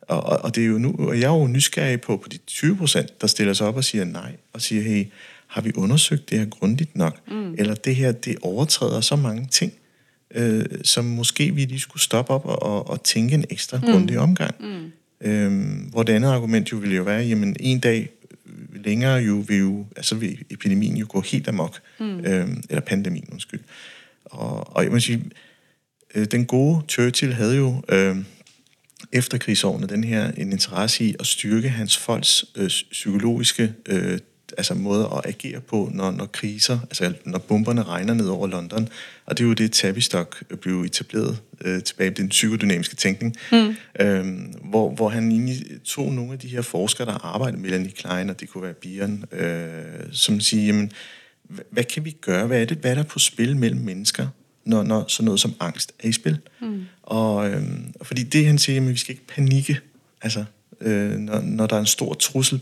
Og, og, og det er jo nu, og jeg er jo nysgerrig på, på de 20 procent, der stiller sig op og siger nej, og siger, hey, har vi undersøgt det her grundigt nok? Mm. Eller det her, det overtræder så mange ting, øh, som måske vi lige skulle stoppe op og, og, og tænke en ekstra mm. grundig omgang. Mm. Øhm, hvor det andet argument jo ville jo være, jamen en dag længere jo vil jo, altså vil epidemien jo gå helt amok, mm. øhm, eller pandemien, undskyld. Og, og jeg må sige, øh, den gode Churchill havde jo øh, efter krigsårene den her en interesse i at styrke hans folks øh, psykologiske øh, altså måde at agere på, når, når kriser, altså når bomberne regner ned over London. Og det er jo det, Tavistock blev etableret øh, tilbage i den psykodynamiske tænkning, mm. øhm, hvor, hvor han egentlig tog nogle af de her forskere, der arbejder med Melanie Klein, og det kunne være Bieren, øh, som siger, jamen, hvad, hvad kan vi gøre? Hvad er det, hvad er der på spil mellem mennesker, når, når sådan noget som angst er i spil? Mm. Og øhm, fordi det, han siger, at vi skal ikke panikke, altså, øh, når, når der er en stor trussel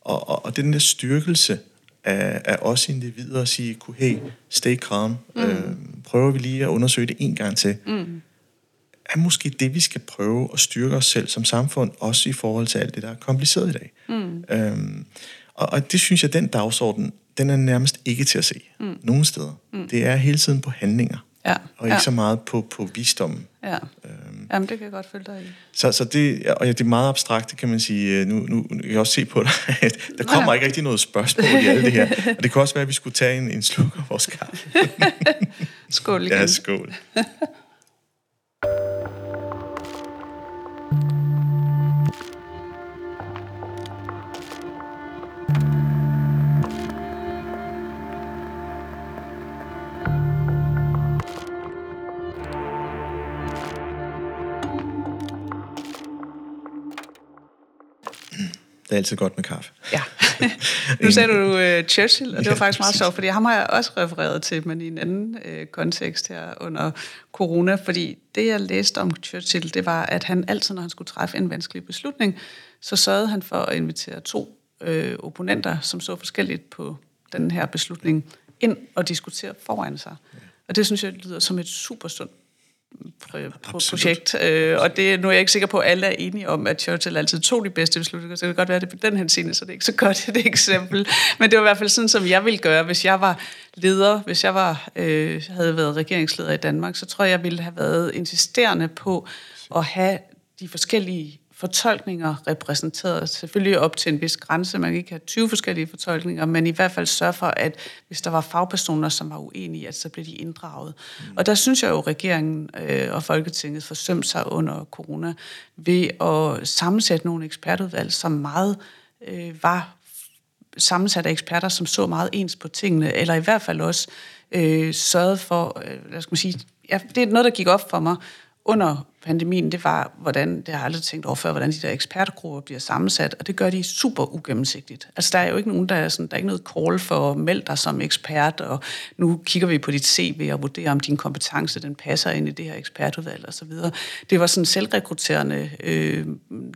og, og, og den der styrkelse af, af os individer at sige, hey, stay calm, mm. øh, prøver vi lige at undersøge det en gang til, mm. er måske det, vi skal prøve at styrke os selv som samfund, også i forhold til alt det, der er kompliceret i dag. Mm. Øhm, og, og det synes jeg, den dagsorden, den er nærmest ikke til at se mm. nogen steder. Mm. Det er hele tiden på handlinger, ja. og ikke ja. så meget på, på visdommen. Ja. Øhm, Jamen, det kan jeg godt følge dig i. Så, så det, og ja, det er meget abstrakt, kan man sige. Nu, nu jeg kan jeg også se på dig, at der kommer ikke rigtig noget spørgsmål i alt det her. Og det kan også være, at vi skulle tage en, en sluk af vores kaffe. skål igen. Ja, skål. Det er altid godt med kaffe. Ja. nu sagde du uh, Churchill, og det var faktisk meget sjovt, fordi ham har jeg også refereret til, men i en anden uh, kontekst her under corona, fordi det, jeg læste om Churchill, det var, at han altid, når han skulle træffe en vanskelig beslutning, så sørgede han for at invitere to uh, opponenter, som så forskelligt på den her beslutning, ind og diskutere foran sig. Og det synes jeg lyder som et super sundt projekt. Øh, og det, nu er jeg ikke sikker på, at alle er enige om, at Churchill altid tog de bedste beslutninger, så det kan godt være, at det på den her scene, så det er ikke så godt et eksempel. Men det var i hvert fald sådan, som jeg ville gøre, hvis jeg var leder, hvis jeg var, øh, havde været regeringsleder i Danmark, så tror jeg, jeg ville have været insisterende på at have de forskellige fortolkninger repræsenteret. Selvfølgelig op til en vis grænse. Man kan ikke have 20 forskellige fortolkninger, men i hvert fald sørge for, at hvis der var fagpersoner, som var uenige, at så blev de inddraget. Mm. Og der synes jeg jo, at regeringen øh, og Folketinget forsømte sig under corona ved at sammensætte nogle ekspertudvalg, som meget øh, var sammensat af eksperter, som så meget ens på tingene, eller i hvert fald også øh, sørgede for, øh, skal man sige, ja, det er noget, der gik op for mig, under pandemien, det var, hvordan, det har jeg aldrig tænkt over før, hvordan de der ekspertgrupper bliver sammensat, og det gør de super ugennemsigtigt. Altså, der er jo ikke nogen, der er sådan, der er ikke noget call for at melde dig som ekspert, og nu kigger vi på dit CV og vurderer, om din kompetence, den passer ind i det her ekspertudvalg og så videre. Det var sådan selvrekrutterende øh,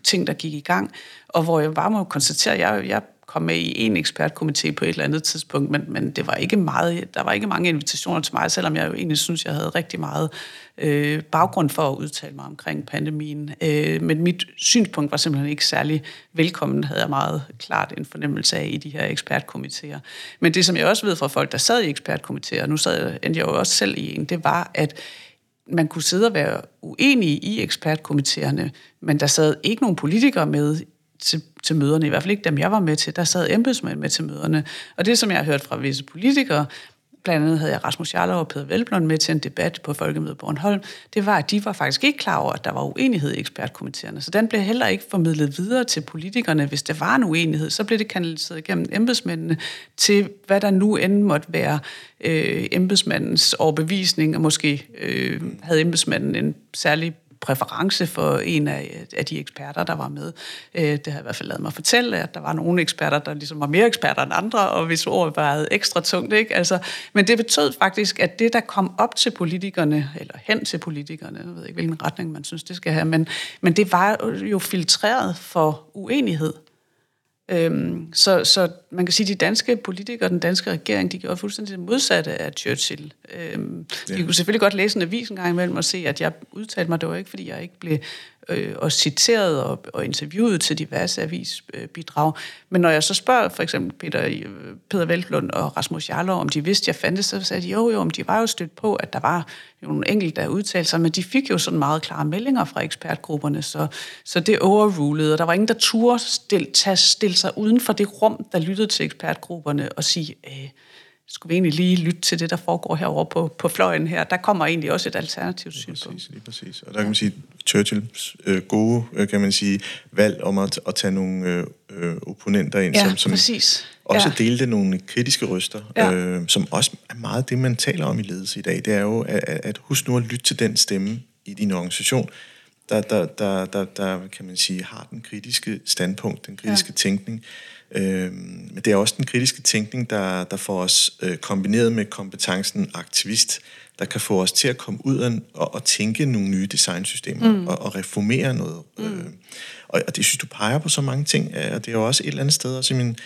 ting, der gik i gang, og hvor jeg bare må konstatere, jeg, jeg kom med i en ekspertkomité på et eller andet tidspunkt, men, men det var ikke meget, der var ikke mange invitationer til mig, selvom jeg jo egentlig synes, jeg havde rigtig meget øh, baggrund for at udtale mig omkring pandemien. Øh, men mit synspunkt var simpelthen ikke særlig velkommen, havde jeg meget klart en fornemmelse af i de her ekspertkomiteer. Men det, som jeg også ved fra folk, der sad i ekspertkomiteer, nu sad, endte jeg jo også selv i en, det var, at man kunne sidde og være uenige i ekspertkomiteerne, men der sad ikke nogen politikere med til, til møderne, i hvert fald ikke dem, jeg var med til. Der sad embedsmænd med til møderne. Og det, som jeg har hørt fra visse politikere, blandt andet havde jeg Rasmus Jarlov og Peter Velblom med til en debat på Folkemødet Bornholm, det var, at de var faktisk ikke klar over, at der var uenighed i ekspertkomiteerne. Så den blev heller ikke formidlet videre til politikerne. Hvis der var en uenighed, så blev det kanaliseret igennem embedsmændene til, hvad der nu end måtte være øh, embedsmandens overbevisning, og måske øh, havde embedsmanden en særlig præference for en af, af de eksperter, der var med. Øh, det har i hvert fald lavet mig fortælle, at der var nogle eksperter, der ligesom var mere eksperter end andre, og hvis ordet var ekstra tungt. Ikke? Altså, men det betød faktisk, at det, der kom op til politikerne, eller hen til politikerne, jeg ved ikke, hvilken retning man synes, det skal have, men, men det var jo filtreret for uenighed. Øhm, så, så man kan sige, at de danske politikere og den danske regering, de gjorde fuldstændig det modsatte af Churchill. Øhm, ja. De kunne selvfølgelig godt læse en avis en gang imellem og se, at jeg udtalte mig, det var ikke, fordi jeg ikke blev øh, og citeret og, og interviewet til diverse avisbidrag. Men når jeg så spørger for eksempel Peter, øh, Peter Veltlund og Rasmus Jarlov, om de vidste, jeg fandtes, så sagde de, jo jo, om de var jo stødt på, at der var nogle enkelte, der udtalte sig, men de fik jo sådan meget klare meldinger fra ekspertgrupperne, så, så det overrulede, og der var ingen, der turde stille, stille sig uden for det rum, der lyttede til ekspertgrupperne og sige, øh, skulle vi egentlig lige lytte til det, der foregår herovre på, på fløjen her. Der kommer egentlig også et alternativt syn på. Præcis, lige præcis. Og der kan man sige, Churchills øh, gode, øh, kan man sige, valg om at, at tage nogle øh, øh opponenter ind, ja, som, som præcis. også ja. delte nogle kritiske røster, ja. øh, som også er meget det, man taler om i ledelse i dag. Det er jo, at, at husk nu at lytte til den stemme i din organisation, der, der, der, der, der kan man sige, har den kritiske standpunkt, den kritiske ja. tænkning. Øh, men det er også den kritiske tænkning, der, der får os øh, kombineret med kompetencen aktivist, der kan få os til at komme ud og, og, og tænke nogle nye designsystemer mm. og, og reformere noget. Mm. Øh, og, og det synes du peger på så mange ting, øh, og det er jo også et eller andet sted, også min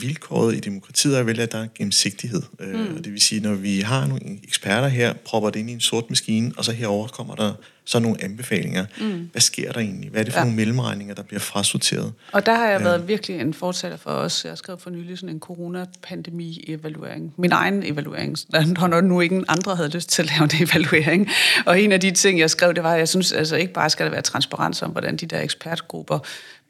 vilkåret i demokratiet er vel, at der er gennemsigtighed. Mm. Det vil sige, når vi har nogle eksperter her, propper det ind i en sort maskine, og så herover kommer der så nogle anbefalinger. Mm. Hvad sker der egentlig? Hvad er det for ja. nogle mellemregninger, der bliver frasorteret? Og der har jeg ja. været virkelig en fortaler for os. Jeg har skrevet for nylig sådan en coronapandemi-evaluering. Min egen evaluering, når nu ikke andre havde lyst til at lave en evaluering. Og en af de ting, jeg skrev, det var, at jeg synes altså ikke bare skal der være transparens om, hvordan de der ekspertgrupper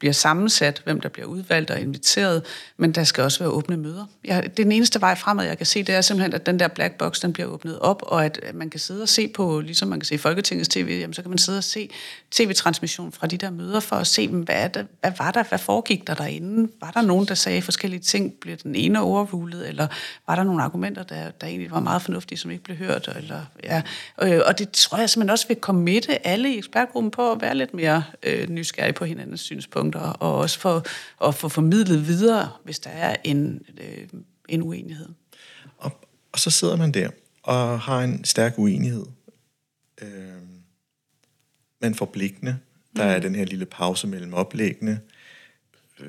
bliver sammensat, hvem der bliver udvalgt og inviteret, men der skal også være åbne møder. Jeg, det den eneste vej fremad, jeg kan se, det er simpelthen, at den der black box, den bliver åbnet op, og at øh, man kan sidde og se på, ligesom man kan se Folketingets tv, jamen, så kan man sidde og se tv-transmission fra de der møder, for at se, hvad, der, hvad var der, hvad foregik der derinde? Var der nogen, der sagde forskellige ting? Blev den ene overrulet, eller var der nogle argumenter, der, der egentlig var meget fornuftige, som ikke blev hørt? Eller, ja. Øh, og det tror jeg simpelthen også vil komme alle i ekspertgruppen på at være lidt mere øh, nysgerrige på hinandens synspunkter, og også for at få formidlet videre, hvis der er en, øh, en uenighed. Og, og så sidder man der og har en stærk uenighed. Øh, man får blikkene. Der er mm. den her lille pause mellem oplæggene. Øh,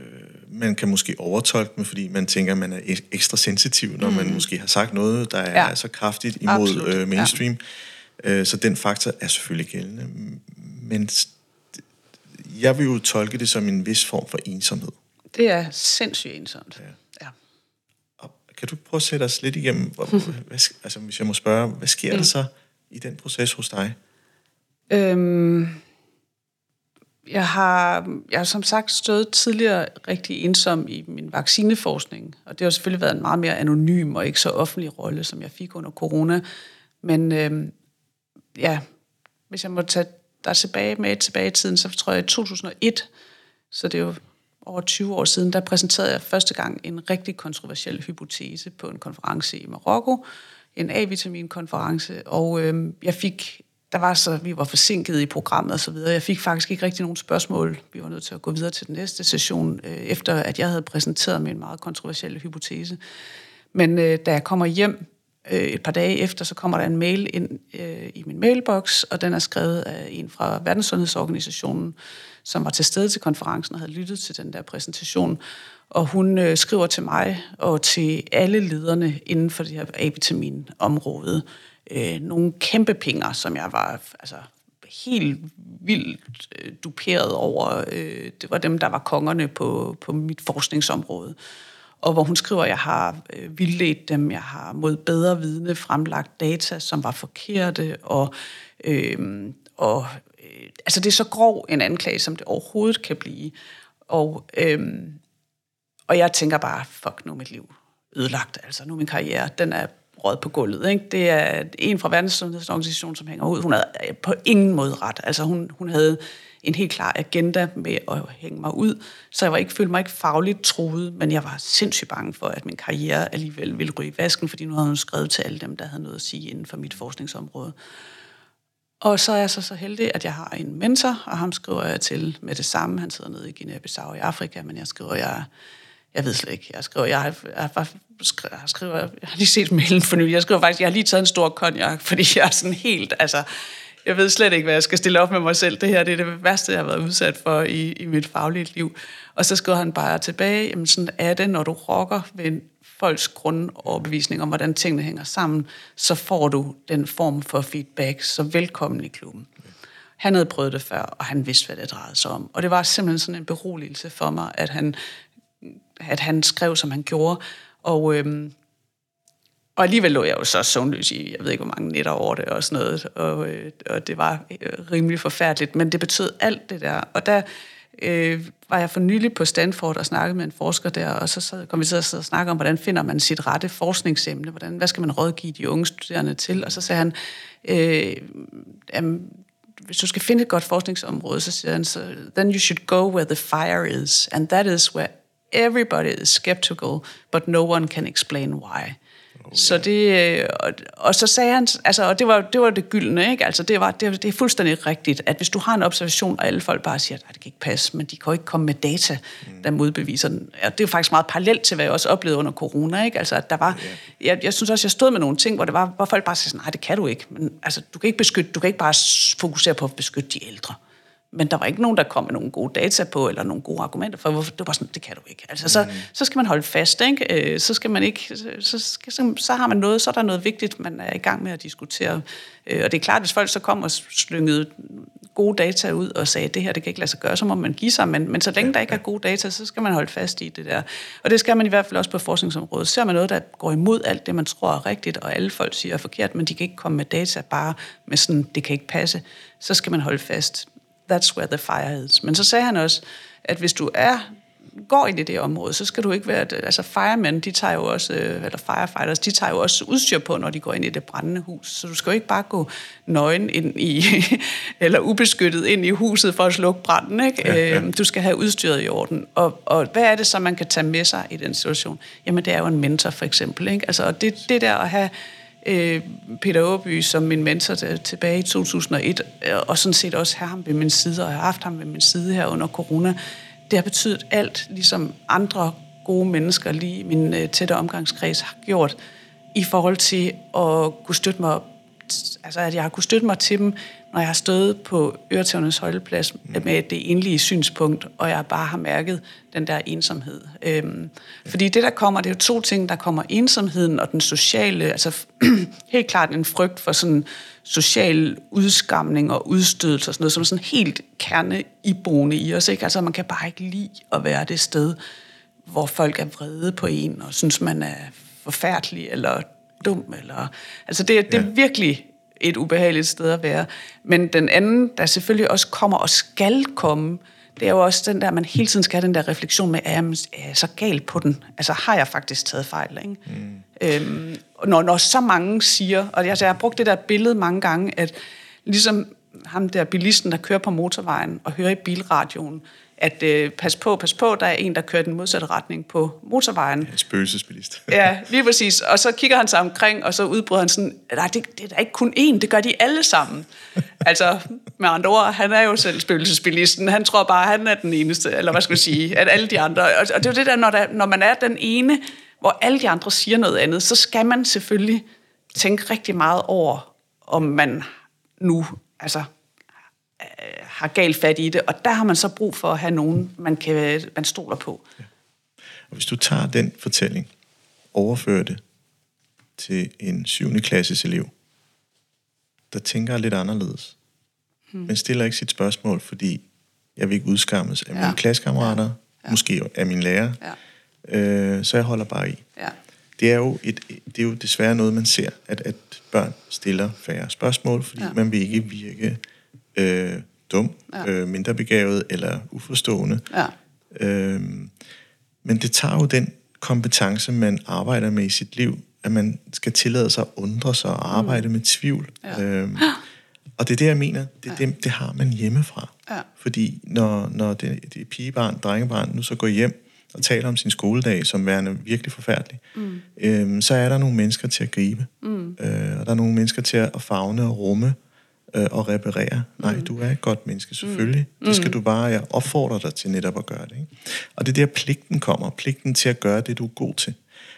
man kan måske overtolke dem, fordi man tænker, at man er ekstra sensitiv, når mm. man måske har sagt noget, der er ja. så kraftigt imod øh, mainstream. Ja. Øh, så den faktor er selvfølgelig gældende. Men jeg vil jo tolke det som en vis form for ensomhed. Det er sindssygt ensomt. Ja. ja. Og kan du prøve at sætte os lidt igennem, hvor, hvad, altså, hvis jeg må spørge, hvad sker mm. der så i den proces hos dig? Øhm, jeg har, jeg har som sagt stået tidligere rigtig ensom i min vaccineforskning, og det har selvfølgelig været en meget mere anonym og ikke så offentlig rolle, som jeg fik under corona. Men øhm, ja, hvis jeg må tage der tilbage med tilbage i tiden, så tror jeg i 2001, så det er jo over 20 år siden, der præsenterede jeg første gang en rigtig kontroversiel hypotese på en konference i Marokko, en A-vitamin-konference, og øh, jeg fik der var så, vi var forsinket i programmet og så videre. Jeg fik faktisk ikke rigtig nogen spørgsmål. Vi var nødt til at gå videre til den næste session, øh, efter at jeg havde præsenteret min meget kontroversielle hypotese. Men øh, da jeg kommer hjem øh, et par dage efter, så kommer der en mail ind øh, i min mailbox, og den er skrevet af en fra Verdenssundhedsorganisationen, som var til stede til konferencen og havde lyttet til den der præsentation. Og hun øh, skriver til mig og til alle lederne inden for det her A-vitamin-område, øh, nogle kæmpe pinger, som jeg var altså, helt vildt øh, duperet over. Øh, det var dem, der var kongerne på, på mit forskningsområde. Og hvor hun skriver, at jeg har øh, vildledt dem, jeg har mod bedre vidne fremlagt data, som var forkerte, og, øh, og øh, altså det er så grov en anklage, som det overhovedet kan blive. Og, øh, og jeg tænker bare, fuck nu mit liv ødelagt, altså nu min karriere, den er råd på gulvet. Ikke? Det er en fra Verdenssundhedsorganisationen, som hænger ud. Hun havde øh, på ingen måde ret. Altså hun, hun havde en helt klar agenda med at hænge mig ud, så jeg var ikke, følte mig ikke fagligt troet, men jeg var sindssygt bange for, at min karriere alligevel ville ryge i vasken, fordi nu havde hun skrevet til alle dem, der havde noget at sige inden for mit forskningsområde. Og så er jeg så, så heldig, at jeg har en mentor, og ham skriver jeg til med det samme. Han sidder nede i Guinea-Bissau i Afrika, men jeg skriver, jeg jeg ved slet ikke. Jeg skriver, jeg har, jeg har, jeg skriver, jeg har lige set mailen for nylig. Jeg skriver faktisk, jeg har lige taget en stor konjak, fordi jeg er sådan helt, altså, jeg ved slet ikke, hvad jeg skal stille op med mig selv. Det her det er det værste, jeg har været udsat for i, i mit faglige liv. Og så skriver han bare tilbage, jamen sådan er det, når du rokker ved folks grundoverbevisning om, hvordan tingene hænger sammen, så får du den form for feedback. Så velkommen i klubben. Han havde prøvet det før, og han vidste, hvad det drejede sig om. Og det var simpelthen sådan en beroligelse for mig, at han at han skrev, som han gjorde. Og, øhm, og alligevel lå jeg jo så søvnløs i, jeg ved ikke, hvor mange nætter over det og sådan noget. Og, øh, og det var øh, rimelig forfærdeligt, men det betød alt det der. Og der øh, var jeg for nylig på Stanford og snakkede med en forsker der, og så sad, kom vi til at snakke om, hvordan finder man sit rette forskningsemne, hvordan, hvad skal man rådgive de unge studerende til, og så sagde han, øh, jamen, hvis du skal finde et godt forskningsområde, så siger han, så, then you should go where the fire is, and that is where everybody is skeptical, but no one can explain why. Oh, så det, øh, og, og så sagde han, altså, og det var, det var det gyldne, ikke? Altså, det, var, det, det er fuldstændig rigtigt, at hvis du har en observation, og alle folk bare siger, at det kan ikke passe, men de kan jo ikke komme med data, mm. der modbeviser den. Ja, det er faktisk meget parallelt til, hvad jeg også oplevede under corona, ikke? Altså, at der var, jeg, jeg synes også, jeg stod med nogle ting, hvor, det var, hvor folk bare sagde, nej, det kan du ikke. Men altså, du kan ikke beskytte, du kan ikke bare fokusere på at beskytte de ældre. Mm men der var ikke nogen, der kom med nogle gode data på, eller nogle gode argumenter for, hvorfor det var sådan, det kan du ikke. Altså, så, mm. så skal man holde fast, ikke? Øh, så skal man ikke, så, skal, så, så har man noget, så er der noget vigtigt, man er i gang med at diskutere. Øh, og det er klart, hvis folk så kommer og slyngede gode data ud og sagde, det her det kan ikke lade sig gøre, så må man give sig. Men, men så længe der ikke er gode data, så skal man holde fast i det der. Og det skal man i hvert fald også på forskningsområdet. Ser man noget, der går imod alt det, man tror er rigtigt, og alle folk siger er forkert, men de kan ikke komme med data bare med sådan, det kan ikke passe, så skal man holde fast. That's where the fire is. Men så sagde han også, at hvis du er går ind i det område, så skal du ikke være... Altså firemen, de tager jo også, øh, eller firefighters, de tager jo også udstyr på, når de går ind i det brændende hus. Så du skal jo ikke bare gå nøgen ind i, eller ubeskyttet ind i huset for at slukke branden. Ikke? Ja, ja. Øhm, du skal have udstyret i orden. Og, og hvad er det så, man kan tage med sig i den situation? Jamen, det er jo en mentor, for eksempel. Ikke? Altså, og det, det der at have øh, Peter Åby som min mentor tilbage i 2001, øh, og sådan set også have ham ved min side, og jeg har haft ham ved min side her under corona, det har betydet alt, ligesom andre gode mennesker lige i min øh, tætte omgangskreds har gjort, i forhold til at kunne støtte mig altså at jeg har kunne støtte mig til dem, når jeg har stået på Øretævnes holdeplads mm. med det enlige synspunkt, og jeg bare har mærket den der ensomhed. Øhm, ja. Fordi det, der kommer, det er jo to ting. Der kommer ensomheden og den sociale, altså helt klart en frygt for sådan social udskamning og udstødelse og sådan noget, som er sådan helt kerne iboende i os. Ikke? Altså man kan bare ikke lide at være det sted, hvor folk er vrede på en, og synes, man er forfærdelig eller dum. Eller, altså det, det er virkelig et ubehageligt sted at være. Men den anden, der selvfølgelig også kommer og skal komme, det er jo også den der, man hele tiden skal have den der refleksion med, er jeg, er jeg så gal på den? Altså har jeg faktisk taget fejl? Ikke? Mm. Øhm, når, når så mange siger, og altså, jeg har brugt det der billede mange gange, at ligesom ham der bilisten, der kører på motorvejen og hører i bilradioen, at øh, pas på, pas på, der er en, der kører den modsatte retning på motorvejen. En spøgelsesbilist. ja, lige præcis. Og så kigger han sig omkring, og så udbryder han sådan, nej, det, det er da ikke kun én, det gør de alle sammen. altså, med andre ord, han er jo selv spøgelsesbilisten. Han tror bare, han er den eneste, eller hvad skal jeg sige, at alle de andre. Og, og det er jo det der, når, der, når man er den ene, hvor alle de andre siger noget andet, så skal man selvfølgelig tænke rigtig meget over, om man nu, altså har galt fat i det, og der har man så brug for at have nogen, man, kan, man stoler på. Ja. Og hvis du tager den fortælling, overfører det til en 7. klasses elev, der tænker lidt anderledes, hmm. men stiller ikke sit spørgsmål, fordi jeg vil ikke udskammes af ja. mine klassekammerater, ja. Ja. måske af min lærer, ja. øh, så jeg holder bare i. Ja. Det, er jo et, det er jo desværre noget, man ser, at, at børn stiller færre spørgsmål, fordi ja. man vil ikke virke øh, dum, ja. øh, mindre begavet eller uforstående. Ja. Øh, men det tager jo den kompetence, man arbejder med i sit liv, at man skal tillade sig at undre sig og arbejde mm. med tvivl. Ja. Øhm, og det er det, jeg mener, det, ja. det, det har man hjemmefra. Ja. Fordi når, når det, det pigebarn, drengebarn, nu så går hjem og taler om sin skoledag som værende virkelig forfærdelig, mm. øhm, så er der nogle mennesker til at gribe. Mm. Øh, og der er nogle mennesker til at fagne og rumme øh, og reparere. Nej, mm. du er et godt menneske, selvfølgelig. Mm. Det skal du bare, jeg opfordrer dig til netop at gøre det. Ikke? Og det er der, pligten kommer. Pligten til at gøre det, du er god til.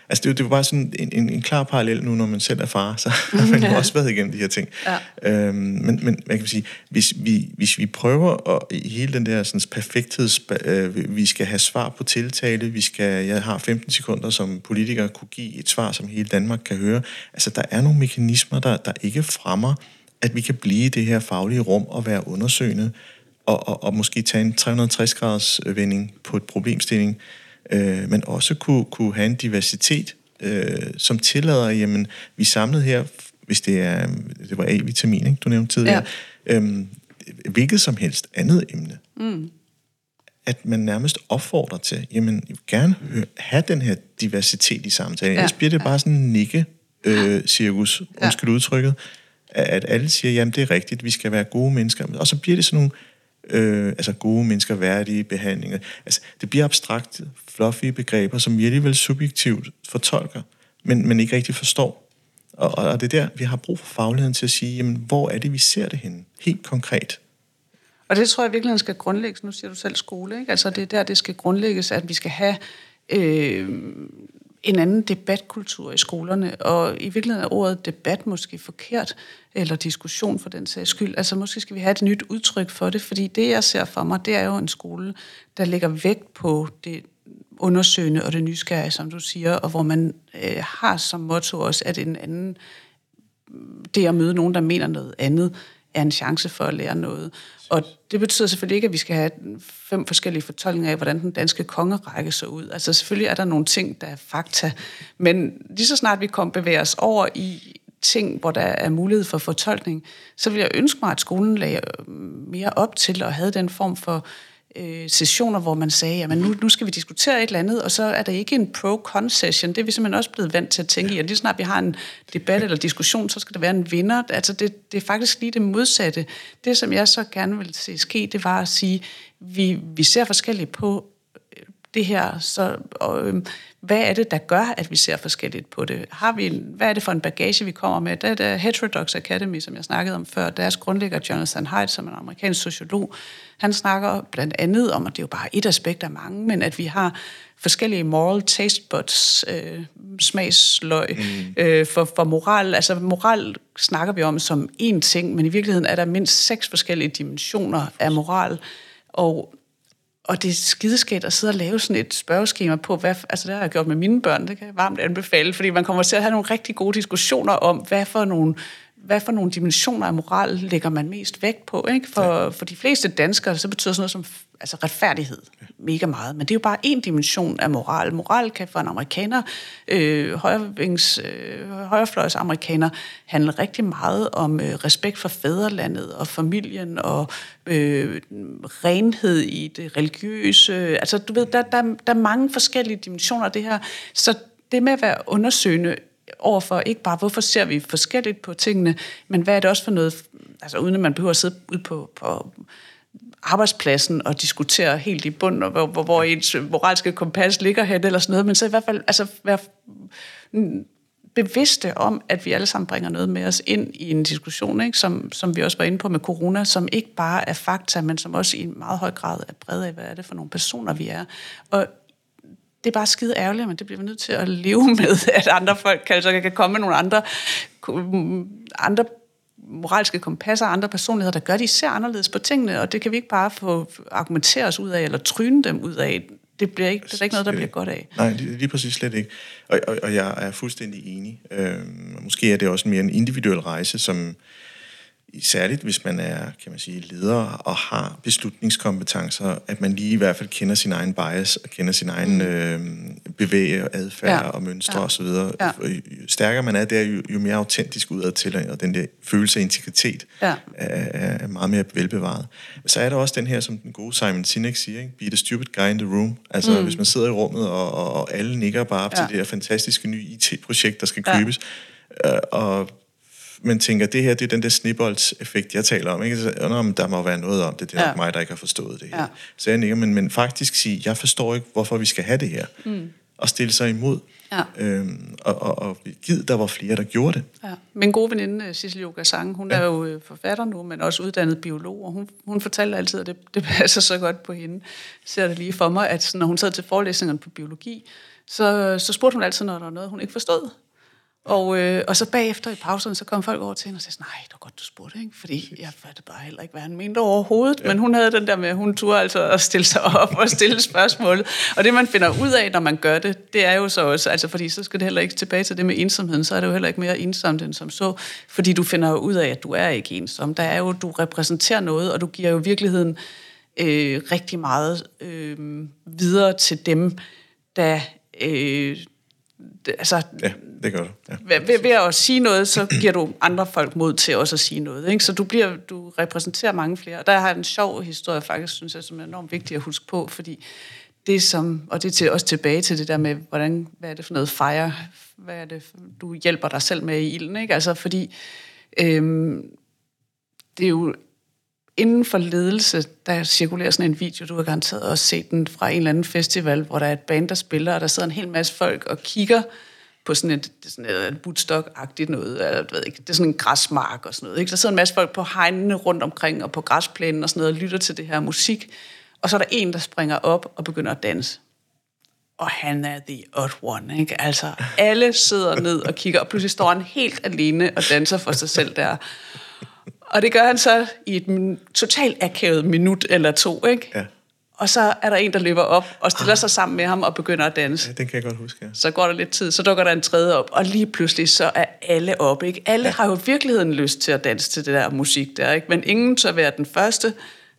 Altså det, det var bare sådan en, en, en klar parallel nu, når man selv er far, så har man jo ja. også været igennem de her ting. Ja. Øhm, men, men hvad kan man sige, hvis vi, hvis vi prøver at, i hele den der sådan, perfektheds, øh, vi skal have svar på tiltale, vi skal, jeg har 15 sekunder som politiker kunne give et svar, som hele Danmark kan høre. Altså der er nogle mekanismer, der, der ikke fremmer at vi kan blive i det her faglige rum og være undersøgende, og, og, og måske tage en 360-graders vending på et problemstilling, øh, men også kunne, kunne have en diversitet, øh, som tillader, jamen, vi er samlet her, hvis det er, det var A-vitamin, ikke, du nævnte tidligere, ja. øhm, hvilket som helst andet emne. Mm. At man nærmest opfordrer til, jamen, jeg vil gerne have den her diversitet i samtalen. Ja. Ellers bliver det bare sådan en nikke-cirkus, øh, undskyld ja. udtrykket, at alle siger, jamen det er rigtigt, vi skal være gode mennesker. Og så bliver det sådan nogle øh, altså gode mennesker, værdige behandlinger. Altså, det bliver abstrakt, fluffy begreber, som vi alligevel subjektivt fortolker, men, men ikke rigtig forstår. Og, og det er der, vi har brug for fagligheden til at sige, jamen, hvor er det, vi ser det henne? Helt konkret. Og det tror jeg virkelig skal grundlægges. Nu siger du selv skole, ikke? Altså det er der, det skal grundlægges, at vi skal have øh, en anden debatkultur i skolerne, og i virkeligheden er ordet debat måske forkert, eller diskussion for den sags skyld. Altså måske skal vi have et nyt udtryk for det, fordi det, jeg ser for mig, det er jo en skole, der lægger vægt på det undersøgende og det nysgerrige, som du siger, og hvor man øh, har som motto også, at en anden, det at møde nogen, der mener noget andet, er en chance for at lære noget. Og det betyder selvfølgelig ikke, at vi skal have fem forskellige fortolkninger af, hvordan den danske kongerække så ud. Altså selvfølgelig er der nogle ting, der er fakta, men lige så snart vi kommer bevæger os over i ting, hvor der er mulighed for fortolkning, så vil jeg ønske mig, at skolen lagde øh, mere op til og havde den form for øh, sessioner, hvor man sagde, at nu, nu skal vi diskutere et eller andet, og så er der ikke en pro-con-session. Det er vi simpelthen også blevet vant til at tænke i, og lige snart vi har en debat eller diskussion, så skal der være en vinder. Altså det, det er faktisk lige det modsatte. Det, som jeg så gerne vil se ske, det var at sige, vi, vi ser forskelligt på øh, det her, så og, øh, hvad er det, der gør, at vi ser forskelligt på det? Har vi en, hvad er det for en bagage, vi kommer med? Det er Heterodox Academy, som jeg snakkede om før. Deres grundlægger, Jonathan Haidt, som er en amerikansk sociolog, han snakker blandt andet om, at det er jo bare et aspekt af mange, men at vi har forskellige moral taste buds, øh, smagsløg mm. øh, for, for moral. Altså moral snakker vi om som én ting, men i virkeligheden er der mindst seks forskellige dimensioner af moral. Og og det er skideskægt at sidde og lave sådan et spørgeskema på, hvad, altså det har jeg gjort med mine børn, det kan jeg varmt anbefale, fordi man kommer til at have nogle rigtig gode diskussioner om, hvad for nogle hvad for nogle dimensioner af moral lægger man mest vægt på? Ikke? For, ja. for de fleste danskere, så betyder sådan noget som altså retfærdighed mega meget. Men det er jo bare en dimension af moral. Moral kan for en amerikaner, øh, højrevings, øh, højrefløjs amerikaner, handle rigtig meget om øh, respekt for fædrelandet og familien og øh, renhed i det religiøse. Altså du ved, der, der, der er mange forskellige dimensioner af det her. Så det med at være undersøgende overfor ikke bare, hvorfor ser vi forskelligt på tingene, men hvad er det også for noget, altså uden at man behøver at sidde ud på, på arbejdspladsen og diskutere helt i bund, og hvor, hvor, hvor ens moralske kompas ligger hen, eller sådan noget, men så i hvert fald altså, være bevidste om, at vi alle sammen bringer noget med os ind i en diskussion, ikke? Som, som vi også var inde på med corona, som ikke bare er fakta, men som også i en meget høj grad er bred af, hvad er det for nogle personer, vi er. Og det er bare skide ærgerligt, men det bliver vi nødt til at leve med, at andre folk kan, så kan komme med nogle andre, andre moralske kompasser, andre personligheder, der gør, de ser anderledes på tingene, og det kan vi ikke bare få argumentere os ud af, eller tryne dem ud af. Det, bliver ikke, det er ikke noget, der bliver godt af. Nej, lige, lige præcis slet ikke. Og, og, og jeg er fuldstændig enig. Øh, måske er det også mere en individuel rejse, som særligt hvis man er, kan man sige, leder og har beslutningskompetencer, at man lige i hvert fald kender sin egen bias og kender sin egen mm. øh, bevæge og adfærd ja. og mønstre ja. osv. Ja. Jo stærkere man er der, jo, jo mere autentisk udad til, og den der følelse af integritet ja. er, er meget mere velbevaret. Så er der også den her, som den gode Simon Sinek siger, ikke? be the stupid guy in the room. Altså mm. hvis man sidder i rummet, og, og, og alle nikker bare op ja. til det her fantastiske nye IT-projekt, der skal købes, ja. øh, og men tænker, det her, det er den der snibboldseffekt, jeg taler om. Ikke? Så, Nå, der må være noget om det. Det er ja. nok mig, der ikke har forstået det her. Ja. Så jeg nikker, men, men faktisk sige, jeg forstår ikke, hvorfor vi skal have det her. Mm. Og stille sig imod. Ja. Øhm, og, og, og givet, der var flere, der gjorde det. Ja. Min gode veninde, Sissel Yoga Sang, hun ja. er jo øh, forfatter nu, men også uddannet biolog, og hun, hun fortalte altid, at det, det passer så godt på hende. Ser det lige for mig, at når hun sad til forelæsningerne på biologi, så, så spurgte hun altid, når der var noget, hun ikke forstod. Og, øh, og så bagefter i pauserne, så kom folk over til hende og sagde, nej, det var godt, du spurgte, ikke? fordi jeg fattede bare heller ikke, hvad han mente overhovedet. Ja. Men hun havde den der med, hun turde altså at stille sig op og stille spørgsmål. Og det, man finder ud af, når man gør det, det er jo så også, altså fordi så skal det heller ikke tilbage til det med ensomheden, så er det jo heller ikke mere ensomt end som så, fordi du finder jo ud af, at du er ikke ensom. Der er jo, du repræsenterer noget, og du giver jo virkeligheden øh, rigtig meget øh, videre til dem, der... Øh, altså, ja, det gør du. Ja. Ved, ved at sige noget, så giver du andre folk mod til også at sige noget. Ikke? Så du, bliver, du repræsenterer mange flere. Og der har jeg en sjov historie faktisk, synes jeg, som er enormt vigtig at huske på, fordi det som, og det er til, også tilbage til det der med, hvordan, hvad er det for noget fire, hvad er det, du hjælper dig selv med i ilden, ikke? Altså, fordi øhm, det er jo inden for ledelse, der cirkulerer sådan en video, du har garanteret også set den fra en eller anden festival, hvor der er et band, der spiller, og der sidder en hel masse folk og kigger på sådan et, sådan et bootstock-agtigt noget, eller, ved ikke, det er sådan en græsmark og sådan noget. Ikke? Der sidder en masse folk på hegnene rundt omkring og på græsplænen og sådan noget, og lytter til det her musik. Og så er der en, der springer op og begynder at danse. Og han er the odd one, ikke? Altså, alle sidder ned og kigger, og pludselig står han helt alene og danser for sig selv der. Og det gør han så i et totalt akavet minut eller to, ikke? Ja. Og så er der en, der løber op og stiller sig sammen med ham og begynder at danse. Ja, den kan jeg godt huske, ja. Så går der lidt tid, så dukker der en tredje op, og lige pludselig så er alle op. Ikke? Alle ja. har jo i virkeligheden lyst til at danse til det der musik der, ikke? men ingen tør være den første.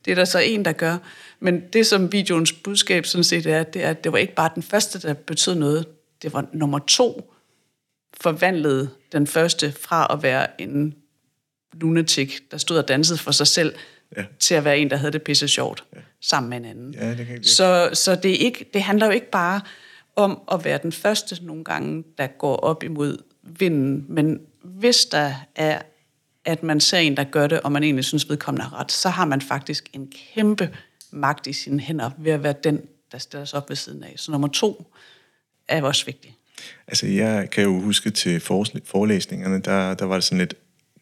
Det er der så en, der gør. Men det, som videoens budskab sådan set er, det er, at det var ikke bare den første, der betød noget. Det var nummer to, forvandlede den første fra at være en lunatic, der stod og dansede for sig selv, ja. til at være en, der havde det pisse sjovt ja. sammen med en anden. Ja, det kan så så det, er ikke, det handler jo ikke bare om at være den første nogle gange, der går op imod vinden, men hvis der er, at man ser en, der gør det, og man egentlig synes, vedkommende er ret, så har man faktisk en kæmpe magt i sine hænder ved at være den, der stiller sig op ved siden af. Så nummer to er også vigtig. Altså, jeg kan jo huske til forelæsningerne, der, der var det sådan lidt,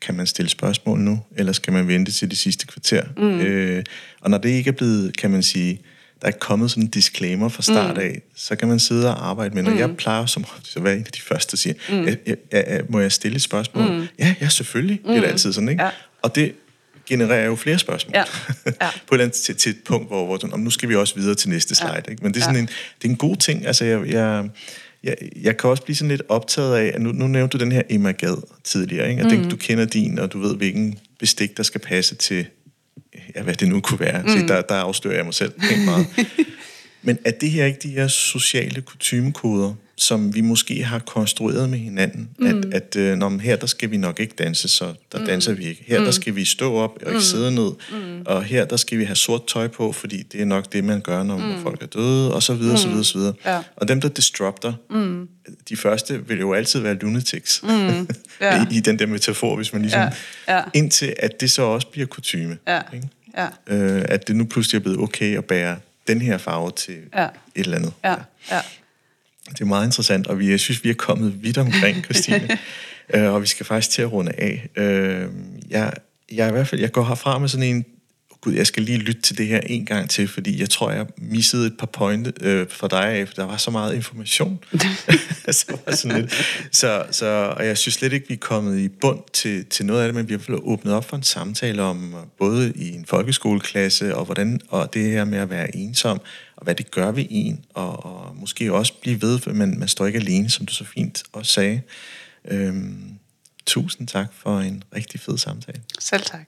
kan man stille spørgsmål nu, eller skal man vente til de sidste kvarter? Mm. Øh, og når det ikke er blevet, kan man sige, der er kommet sådan en disclaimer fra start mm. af, mm. så kan man sidde og arbejde med, når mm. jeg plejer som at være en af de første, der siger, mm. jeg, jeg, jeg, må jeg stille et spørgsmål? Mm. Ja, ja, selvfølgelig. Mm. Det er det altid sådan, ikke? Ja. Og det genererer jo flere spørgsmål. Ja. Ja. på et eller andet, til, til et punkt, hvor, hvor nu skal vi også videre til næste slide. Ja. Ikke? Men det er sådan ja. en, det er en god ting. Altså, jeg, jeg, jeg, jeg kan også blive sådan lidt optaget af, at nu, nu nævnte du den her Emma Gad tidligere, ikke? Jeg mm. tænker, du kender din, og du ved, hvilken bestik, der skal passe til, ja, hvad det nu kunne være. Mm. Så der, der afslører jeg mig selv helt meget. Men er det her ikke de her sociale kutumekoder, som vi måske har konstrueret med hinanden. Mm. At, at øh, når her der skal vi nok ikke danse, så der mm. danser vi ikke. Her mm. der skal vi stå op og ikke mm. sidde ned. Mm. Og her der skal vi have sort tøj på, fordi det er nok det, man gør, når mm. folk er døde, og så videre, mm. så videre, så videre. Ja. Og dem, der disrupter, mm. de første vil jo altid være lunatics. Mm. Ja. I, I den der metafor, hvis man ligesom... Ja. Ja. Indtil at det så også bliver kutyme. Ja. Ikke? Ja. Øh, at det nu pludselig er blevet okay at bære den her farve til ja. et eller andet. Ja. Ja. Det er meget interessant, og vi, jeg synes, vi er kommet vidt omkring, Christine. øh, og vi skal faktisk til at runde af. Øh, jeg, jeg, i hvert fald, jeg går herfra med sådan en, gud, jeg skal lige lytte til det her en gang til, fordi jeg tror, jeg missede et par pointe øh, for dig af, for der var så meget information. så, var sådan lidt. Så, så, og jeg synes slet ikke, vi er kommet i bund til, til noget af det, men vi har åbnet op for en samtale om, både i en folkeskoleklasse, og, hvordan, og det her med at være ensom, og hvad det gør ved en, og, og måske også blive ved, for man, man står ikke alene, som du så fint også sagde. Øhm, tusind tak for en rigtig fed samtale. Selv tak.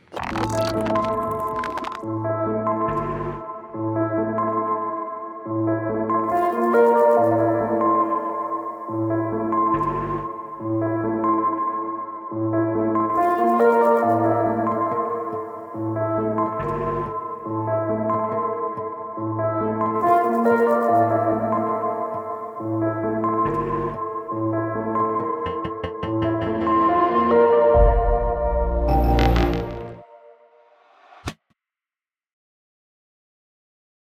Música